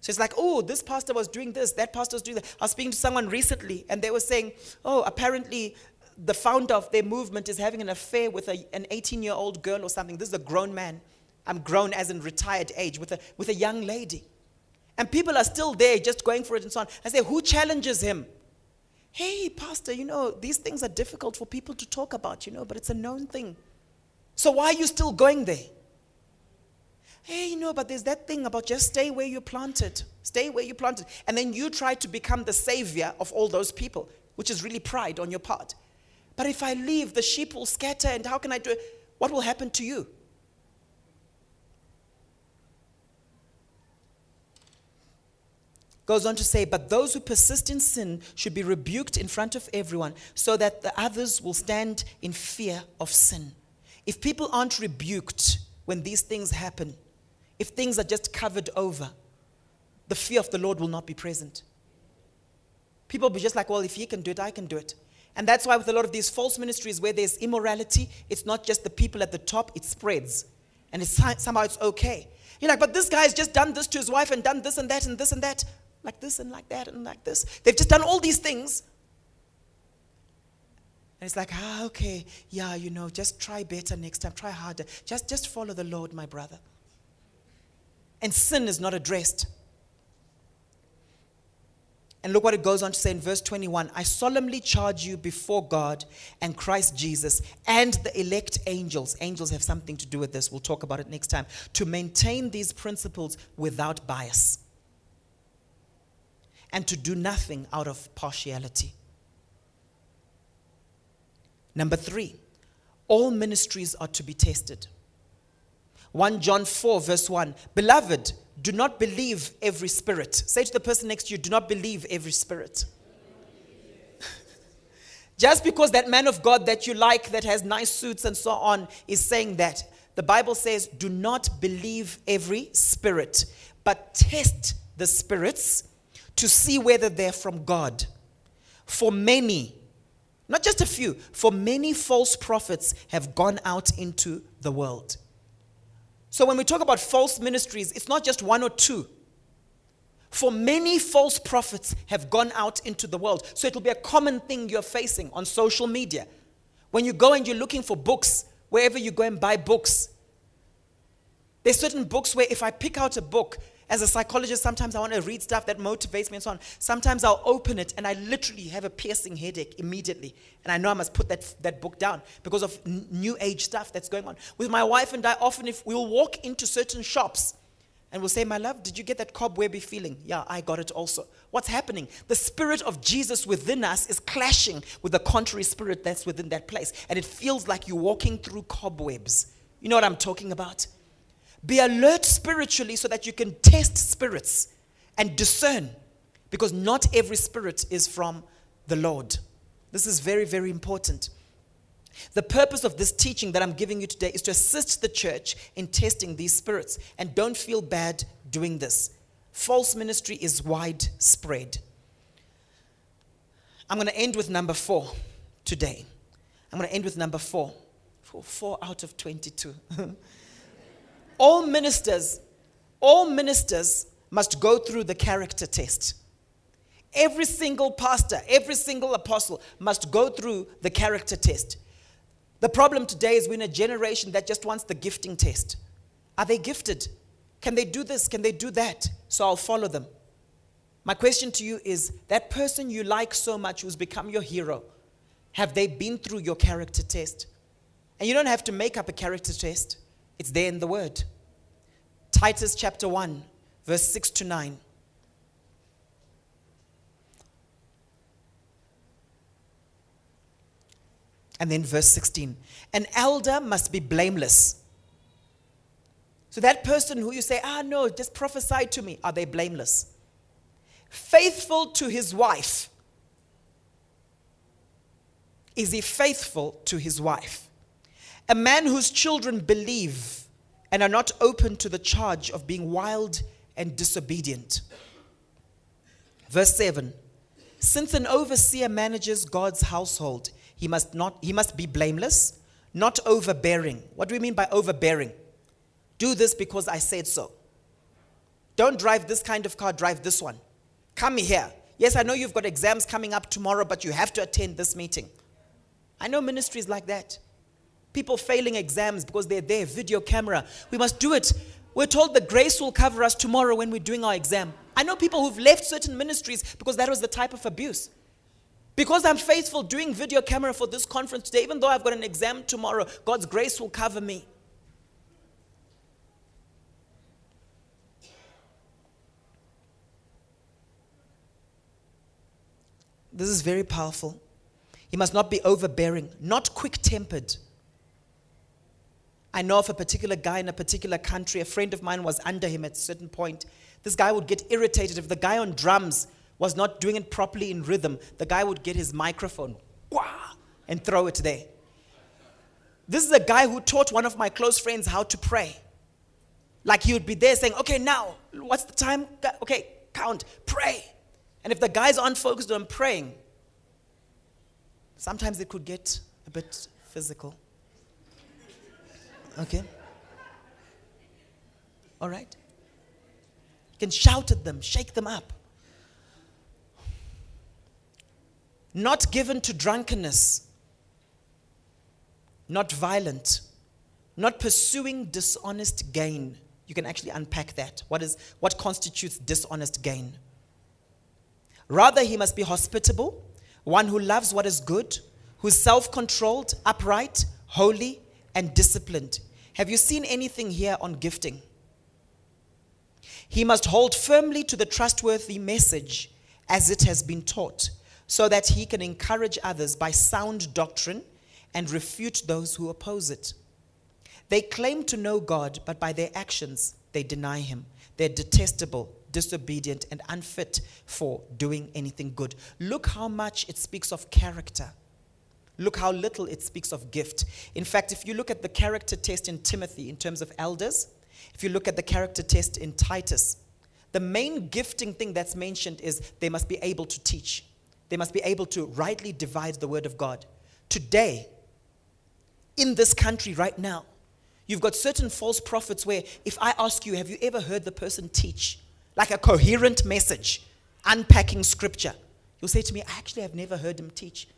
So it's like, oh, this pastor was doing this, that pastor was doing that. I was speaking to someone recently and they were saying, oh, apparently the founder of their movement is having an affair with a, an 18 year old girl or something. This is a grown man. I'm grown as in retired age with a, with a young lady. And people are still there just going for it and so on. I say, who challenges him? Hey, Pastor, you know, these things are difficult for people to talk about, you know, but it's a known thing. So why are you still going there? Hey, you know, but there's that thing about just stay where you planted. Stay where you planted. And then you try to become the savior of all those people, which is really pride on your part. But if I leave, the sheep will scatter, and how can I do it? What will happen to you? goes on to say, But those who persist in sin should be rebuked in front of everyone, so that the others will stand in fear of sin. If people aren't rebuked when these things happen, if things are just covered over, the fear of the Lord will not be present. People will be just like, Well, if he can do it, I can do it. And that's why, with a lot of these false ministries where there's immorality, it's not just the people at the top, it spreads. And it's, somehow it's okay. You're like, but this guy's just done this to his wife and done this and that and this and that, like this and like that and like this. They've just done all these things. And it's like, ah, okay, yeah, you know, just try better next time, try harder. Just, just follow the Lord, my brother. And sin is not addressed. And look what it goes on to say in verse 21 I solemnly charge you before God and Christ Jesus and the elect angels. Angels have something to do with this. We'll talk about it next time. To maintain these principles without bias and to do nothing out of partiality. Number three, all ministries are to be tested. 1 John 4, verse 1 Beloved, do not believe every spirit. Say to the person next to you, do not believe every spirit. Just because that man of God that you like, that has nice suits and so on, is saying that, the Bible says, do not believe every spirit, but test the spirits to see whether they're from God. For many, not just a few, for many false prophets have gone out into the world. So when we talk about false ministries, it's not just one or two. For many false prophets have gone out into the world. So it'll be a common thing you're facing on social media. When you go and you're looking for books, wherever you go and buy books, there's certain books where if I pick out a book as a psychologist, sometimes I want to read stuff that motivates me and so on. Sometimes I'll open it and I literally have a piercing headache immediately. And I know I must put that, that book down because of n- new age stuff that's going on. With my wife and I, often if we'll walk into certain shops and we'll say, My love, did you get that cobwebby feeling? Yeah, I got it also. What's happening? The spirit of Jesus within us is clashing with the contrary spirit that's within that place. And it feels like you're walking through cobwebs. You know what I'm talking about? Be alert spiritually so that you can test spirits and discern because not every spirit is from the Lord. This is very, very important. The purpose of this teaching that I'm giving you today is to assist the church in testing these spirits. And don't feel bad doing this. False ministry is widespread. I'm going to end with number four today. I'm going to end with number four. Four out of 22. all ministers, all ministers must go through the character test. Every single pastor, every single apostle must go through the character test. The problem today is we're in a generation that just wants the gifting test. Are they gifted? Can they do this? Can they do that? So I'll follow them. My question to you is that person you like so much who's become your hero, have they been through your character test? And you don't have to make up a character test. It's there in the word. Titus chapter 1, verse 6 to 9. And then verse 16. An elder must be blameless. So that person who you say, ah, no, just prophesy to me, are they blameless? Faithful to his wife. Is he faithful to his wife? A man whose children believe and are not open to the charge of being wild and disobedient. Verse 7 Since an overseer manages God's household, he must, not, he must be blameless, not overbearing. What do we mean by overbearing? Do this because I said so. Don't drive this kind of car, drive this one. Come here. Yes, I know you've got exams coming up tomorrow, but you have to attend this meeting. I know ministries like that. People failing exams because they're there, video camera. We must do it. We're told the grace will cover us tomorrow when we're doing our exam. I know people who've left certain ministries because that was the type of abuse. Because I'm faithful doing video camera for this conference today, even though I've got an exam tomorrow, God's grace will cover me. This is very powerful. He must not be overbearing, not quick tempered. I know of a particular guy in a particular country, a friend of mine was under him at a certain point. This guy would get irritated if the guy on drums was not doing it properly in rhythm. The guy would get his microphone wah, and throw it there. This is a guy who taught one of my close friends how to pray. Like he would be there saying, Okay, now, what's the time? Okay, count, pray. And if the guys aren't focused on praying, sometimes it could get a bit physical. Okay? All right? You can shout at them, shake them up. Not given to drunkenness, not violent, not pursuing dishonest gain. You can actually unpack that. What, is, what constitutes dishonest gain? Rather, he must be hospitable, one who loves what is good, who's self controlled, upright, holy, and disciplined. Have you seen anything here on gifting? He must hold firmly to the trustworthy message as it has been taught, so that he can encourage others by sound doctrine and refute those who oppose it. They claim to know God, but by their actions they deny him. They're detestable, disobedient, and unfit for doing anything good. Look how much it speaks of character. Look how little it speaks of gift. In fact, if you look at the character test in Timothy in terms of elders, if you look at the character test in Titus, the main gifting thing that's mentioned is they must be able to teach. They must be able to rightly divide the word of God. Today, in this country right now, you've got certain false prophets where if I ask you, have you ever heard the person teach like a coherent message, unpacking scripture? You'll say to me, I actually have never heard him teach.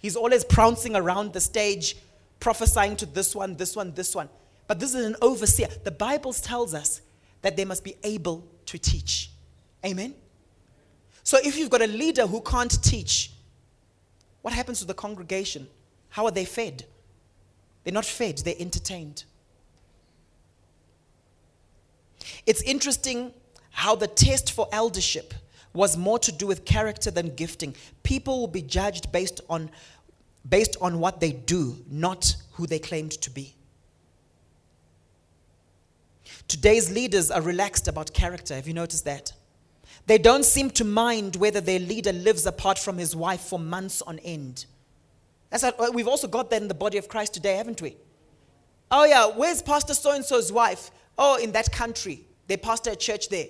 He's always prancing around the stage, prophesying to this one, this one, this one. But this is an overseer. The Bible tells us that they must be able to teach. Amen? So if you've got a leader who can't teach, what happens to the congregation? How are they fed? They're not fed, they're entertained. It's interesting how the test for eldership was more to do with character than gifting. People will be judged based on, based on what they do, not who they claimed to be. Today's leaders are relaxed about character. Have you noticed that? They don't seem to mind whether their leader lives apart from his wife for months on end. That's how, uh, we've also got that in the body of Christ today, haven't we? Oh, yeah, where's Pastor so and so's wife? Oh, in that country. They pastor a church there.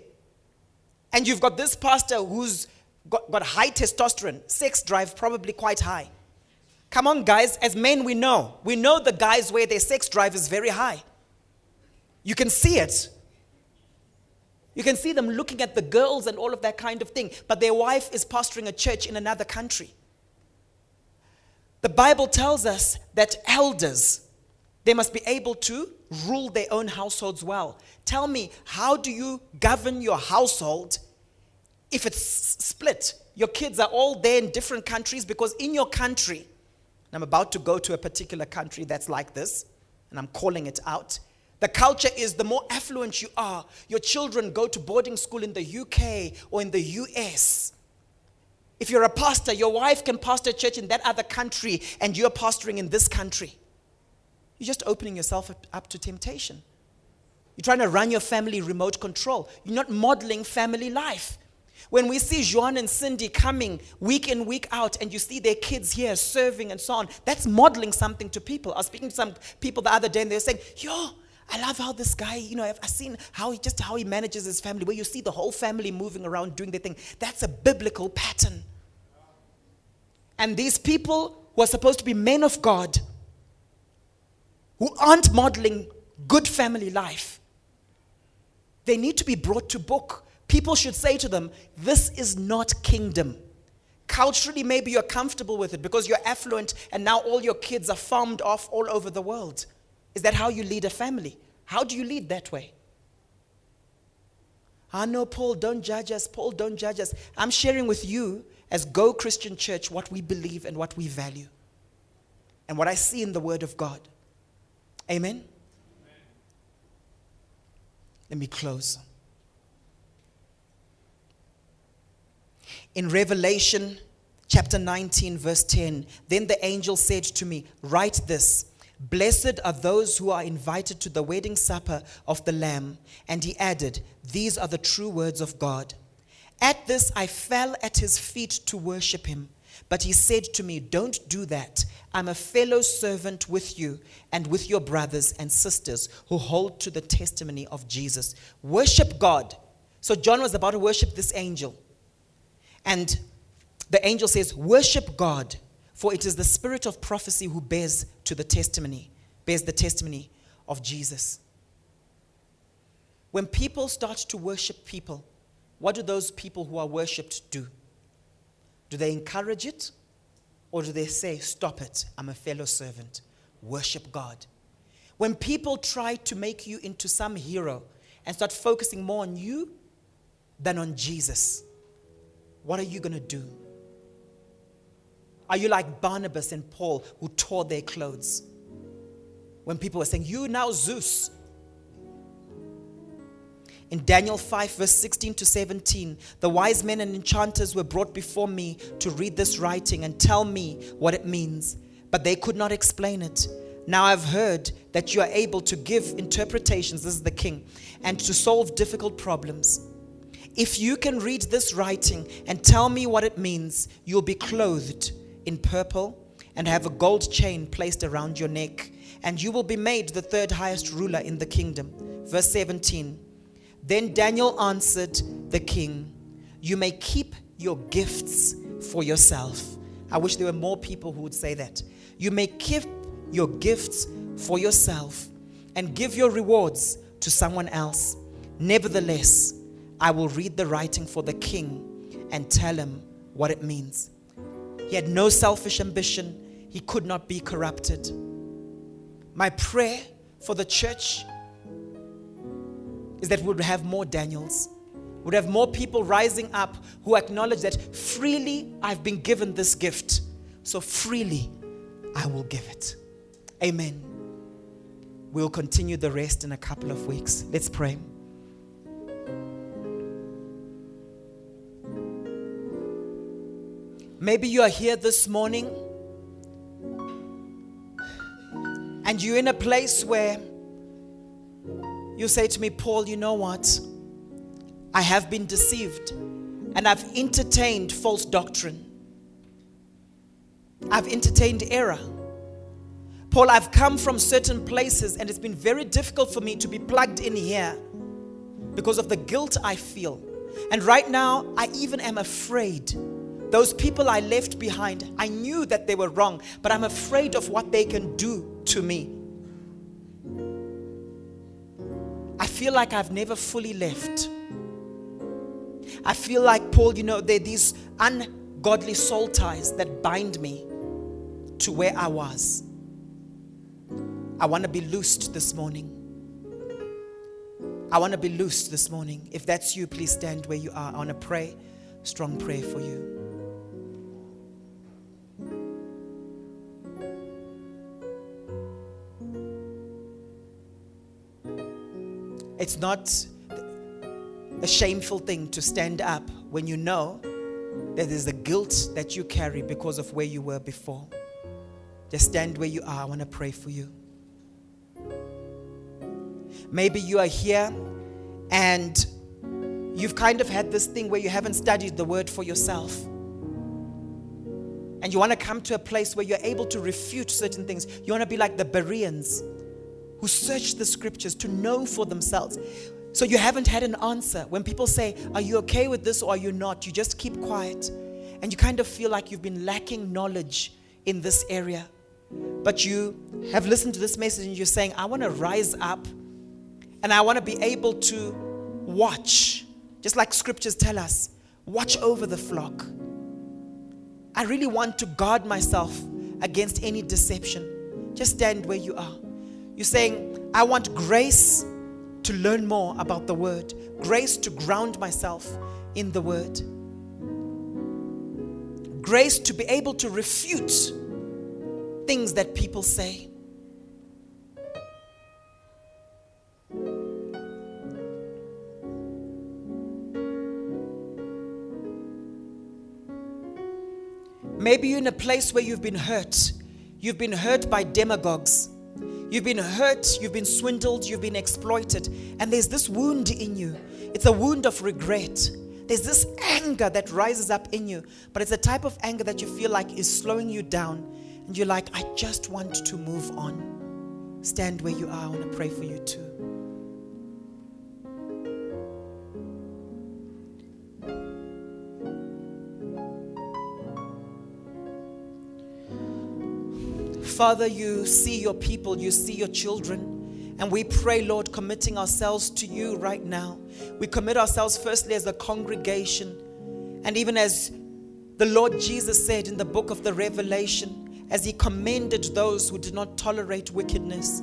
And you've got this pastor who's got, got high testosterone, sex drive probably quite high. Come on, guys, as men, we know. We know the guys where their sex drive is very high. You can see it. You can see them looking at the girls and all of that kind of thing, but their wife is pastoring a church in another country. The Bible tells us that elders, they must be able to rule their own households well. Tell me, how do you govern your household if it's split? Your kids are all there in different countries because in your country, and I'm about to go to a particular country that's like this, and I'm calling it out. The culture is the more affluent you are, your children go to boarding school in the UK or in the US. If you're a pastor, your wife can pastor a church in that other country and you're pastoring in this country. You're just opening yourself up to temptation. You're trying to run your family remote control. You're not modeling family life. When we see Joan and Cindy coming week in, week out, and you see their kids here serving and so on, that's modeling something to people. I was speaking to some people the other day, and they're saying, Yo, I love how this guy, you know, I've, seen how he just how he manages his family, where you see the whole family moving around doing their thing. That's a biblical pattern. And these people who are supposed to be men of God, who aren't modeling good family life, they need to be brought to book. People should say to them, This is not kingdom. Culturally, maybe you're comfortable with it because you're affluent and now all your kids are farmed off all over the world. Is that how you lead a family? How do you lead that way? I know, Paul, don't judge us. Paul, don't judge us. I'm sharing with you, as Go Christian Church, what we believe and what we value and what I see in the Word of God. Amen? Amen. Let me close. In Revelation chapter 19, verse 10, then the angel said to me, Write this Blessed are those who are invited to the wedding supper of the Lamb. And he added, These are the true words of God. At this, I fell at his feet to worship him. But he said to me, Don't do that. I'm a fellow servant with you and with your brothers and sisters who hold to the testimony of Jesus. Worship God. So John was about to worship this angel. And the angel says, Worship God, for it is the spirit of prophecy who bears to the testimony, bears the testimony of Jesus. When people start to worship people, what do those people who are worshiped do? Do they encourage it? Or do they say, Stop it, I'm a fellow servant, worship God? When people try to make you into some hero and start focusing more on you than on Jesus, what are you going to do? Are you like Barnabas and Paul who tore their clothes? When people were saying, You now, Zeus, in Daniel 5, verse 16 to 17, the wise men and enchanters were brought before me to read this writing and tell me what it means, but they could not explain it. Now I've heard that you are able to give interpretations, this is the king, and to solve difficult problems. If you can read this writing and tell me what it means, you'll be clothed in purple and have a gold chain placed around your neck, and you will be made the third highest ruler in the kingdom. Verse 17. Then Daniel answered the king, You may keep your gifts for yourself. I wish there were more people who would say that. You may keep your gifts for yourself and give your rewards to someone else. Nevertheless, I will read the writing for the king and tell him what it means. He had no selfish ambition, he could not be corrupted. My prayer for the church is that we would have more Daniels. We would have more people rising up who acknowledge that freely I've been given this gift. So freely I will give it. Amen. We'll continue the rest in a couple of weeks. Let's pray. Maybe you are here this morning and you're in a place where you say to me, Paul, you know what? I have been deceived and I've entertained false doctrine. I've entertained error. Paul, I've come from certain places and it's been very difficult for me to be plugged in here because of the guilt I feel. And right now, I even am afraid. Those people I left behind, I knew that they were wrong, but I'm afraid of what they can do to me. Feel like I've never fully left. I feel like, Paul, you know, there are these ungodly soul ties that bind me to where I was. I want to be loosed this morning. I want to be loosed this morning. If that's you, please stand where you are. I want to pray, strong prayer for you. It's not a shameful thing to stand up when you know that there's a guilt that you carry because of where you were before. Just stand where you are. I want to pray for you. Maybe you are here and you've kind of had this thing where you haven't studied the word for yourself. And you want to come to a place where you're able to refute certain things. You want to be like the Bereans who search the scriptures to know for themselves. So you haven't had an answer. When people say, Are you okay with this or are you not? You just keep quiet. And you kind of feel like you've been lacking knowledge in this area. But you have listened to this message and you're saying, I want to rise up and I want to be able to watch, just like scriptures tell us, watch over the flock. I really want to guard myself against any deception. Just stand where you are. You're saying, I want grace to learn more about the word, grace to ground myself in the word, grace to be able to refute things that people say. Maybe you're in a place where you've been hurt. You've been hurt by demagogues You've been hurt, you've been swindled, you've been exploited, and there's this wound in you. It's a wound of regret. There's this anger that rises up in you, but it's a type of anger that you feel like is slowing you down, and you're like, I just want to move on. Stand where you are. I want to pray for you too. Father, you see your people, you see your children. And we pray, Lord, committing ourselves to you right now. We commit ourselves firstly as a congregation. And even as the Lord Jesus said in the book of the Revelation, as he commended those who did not tolerate wickedness.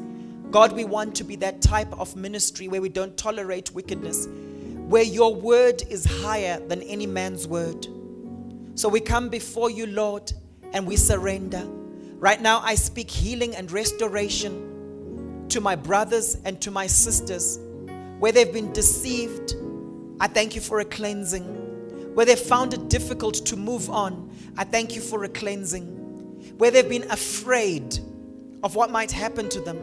God, we want to be that type of ministry where we don't tolerate wickedness, where your word is higher than any man's word. So we come before you, Lord, and we surrender. Right now, I speak healing and restoration to my brothers and to my sisters. Where they've been deceived, I thank you for a cleansing. Where they've found it difficult to move on, I thank you for a cleansing. Where they've been afraid of what might happen to them,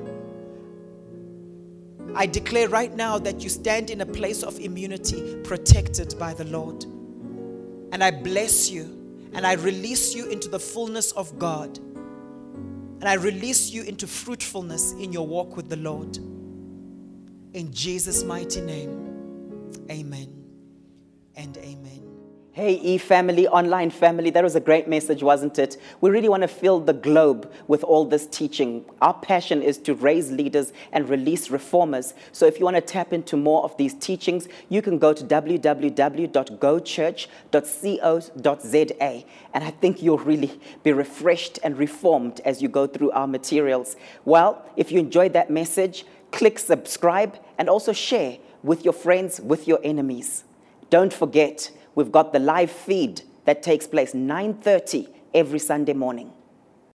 I declare right now that you stand in a place of immunity, protected by the Lord. And I bless you and I release you into the fullness of God. And I release you into fruitfulness in your walk with the Lord. In Jesus' mighty name, amen and amen. Hey, E family, online family, that was a great message, wasn't it? We really want to fill the globe with all this teaching. Our passion is to raise leaders and release reformers. So if you want to tap into more of these teachings, you can go to www.gochurch.co.za. And I think you'll really be refreshed and reformed as you go through our materials. Well, if you enjoyed that message, click subscribe and also share with your friends, with your enemies. Don't forget, we've got the live feed that takes place 9:30 every Sunday morning.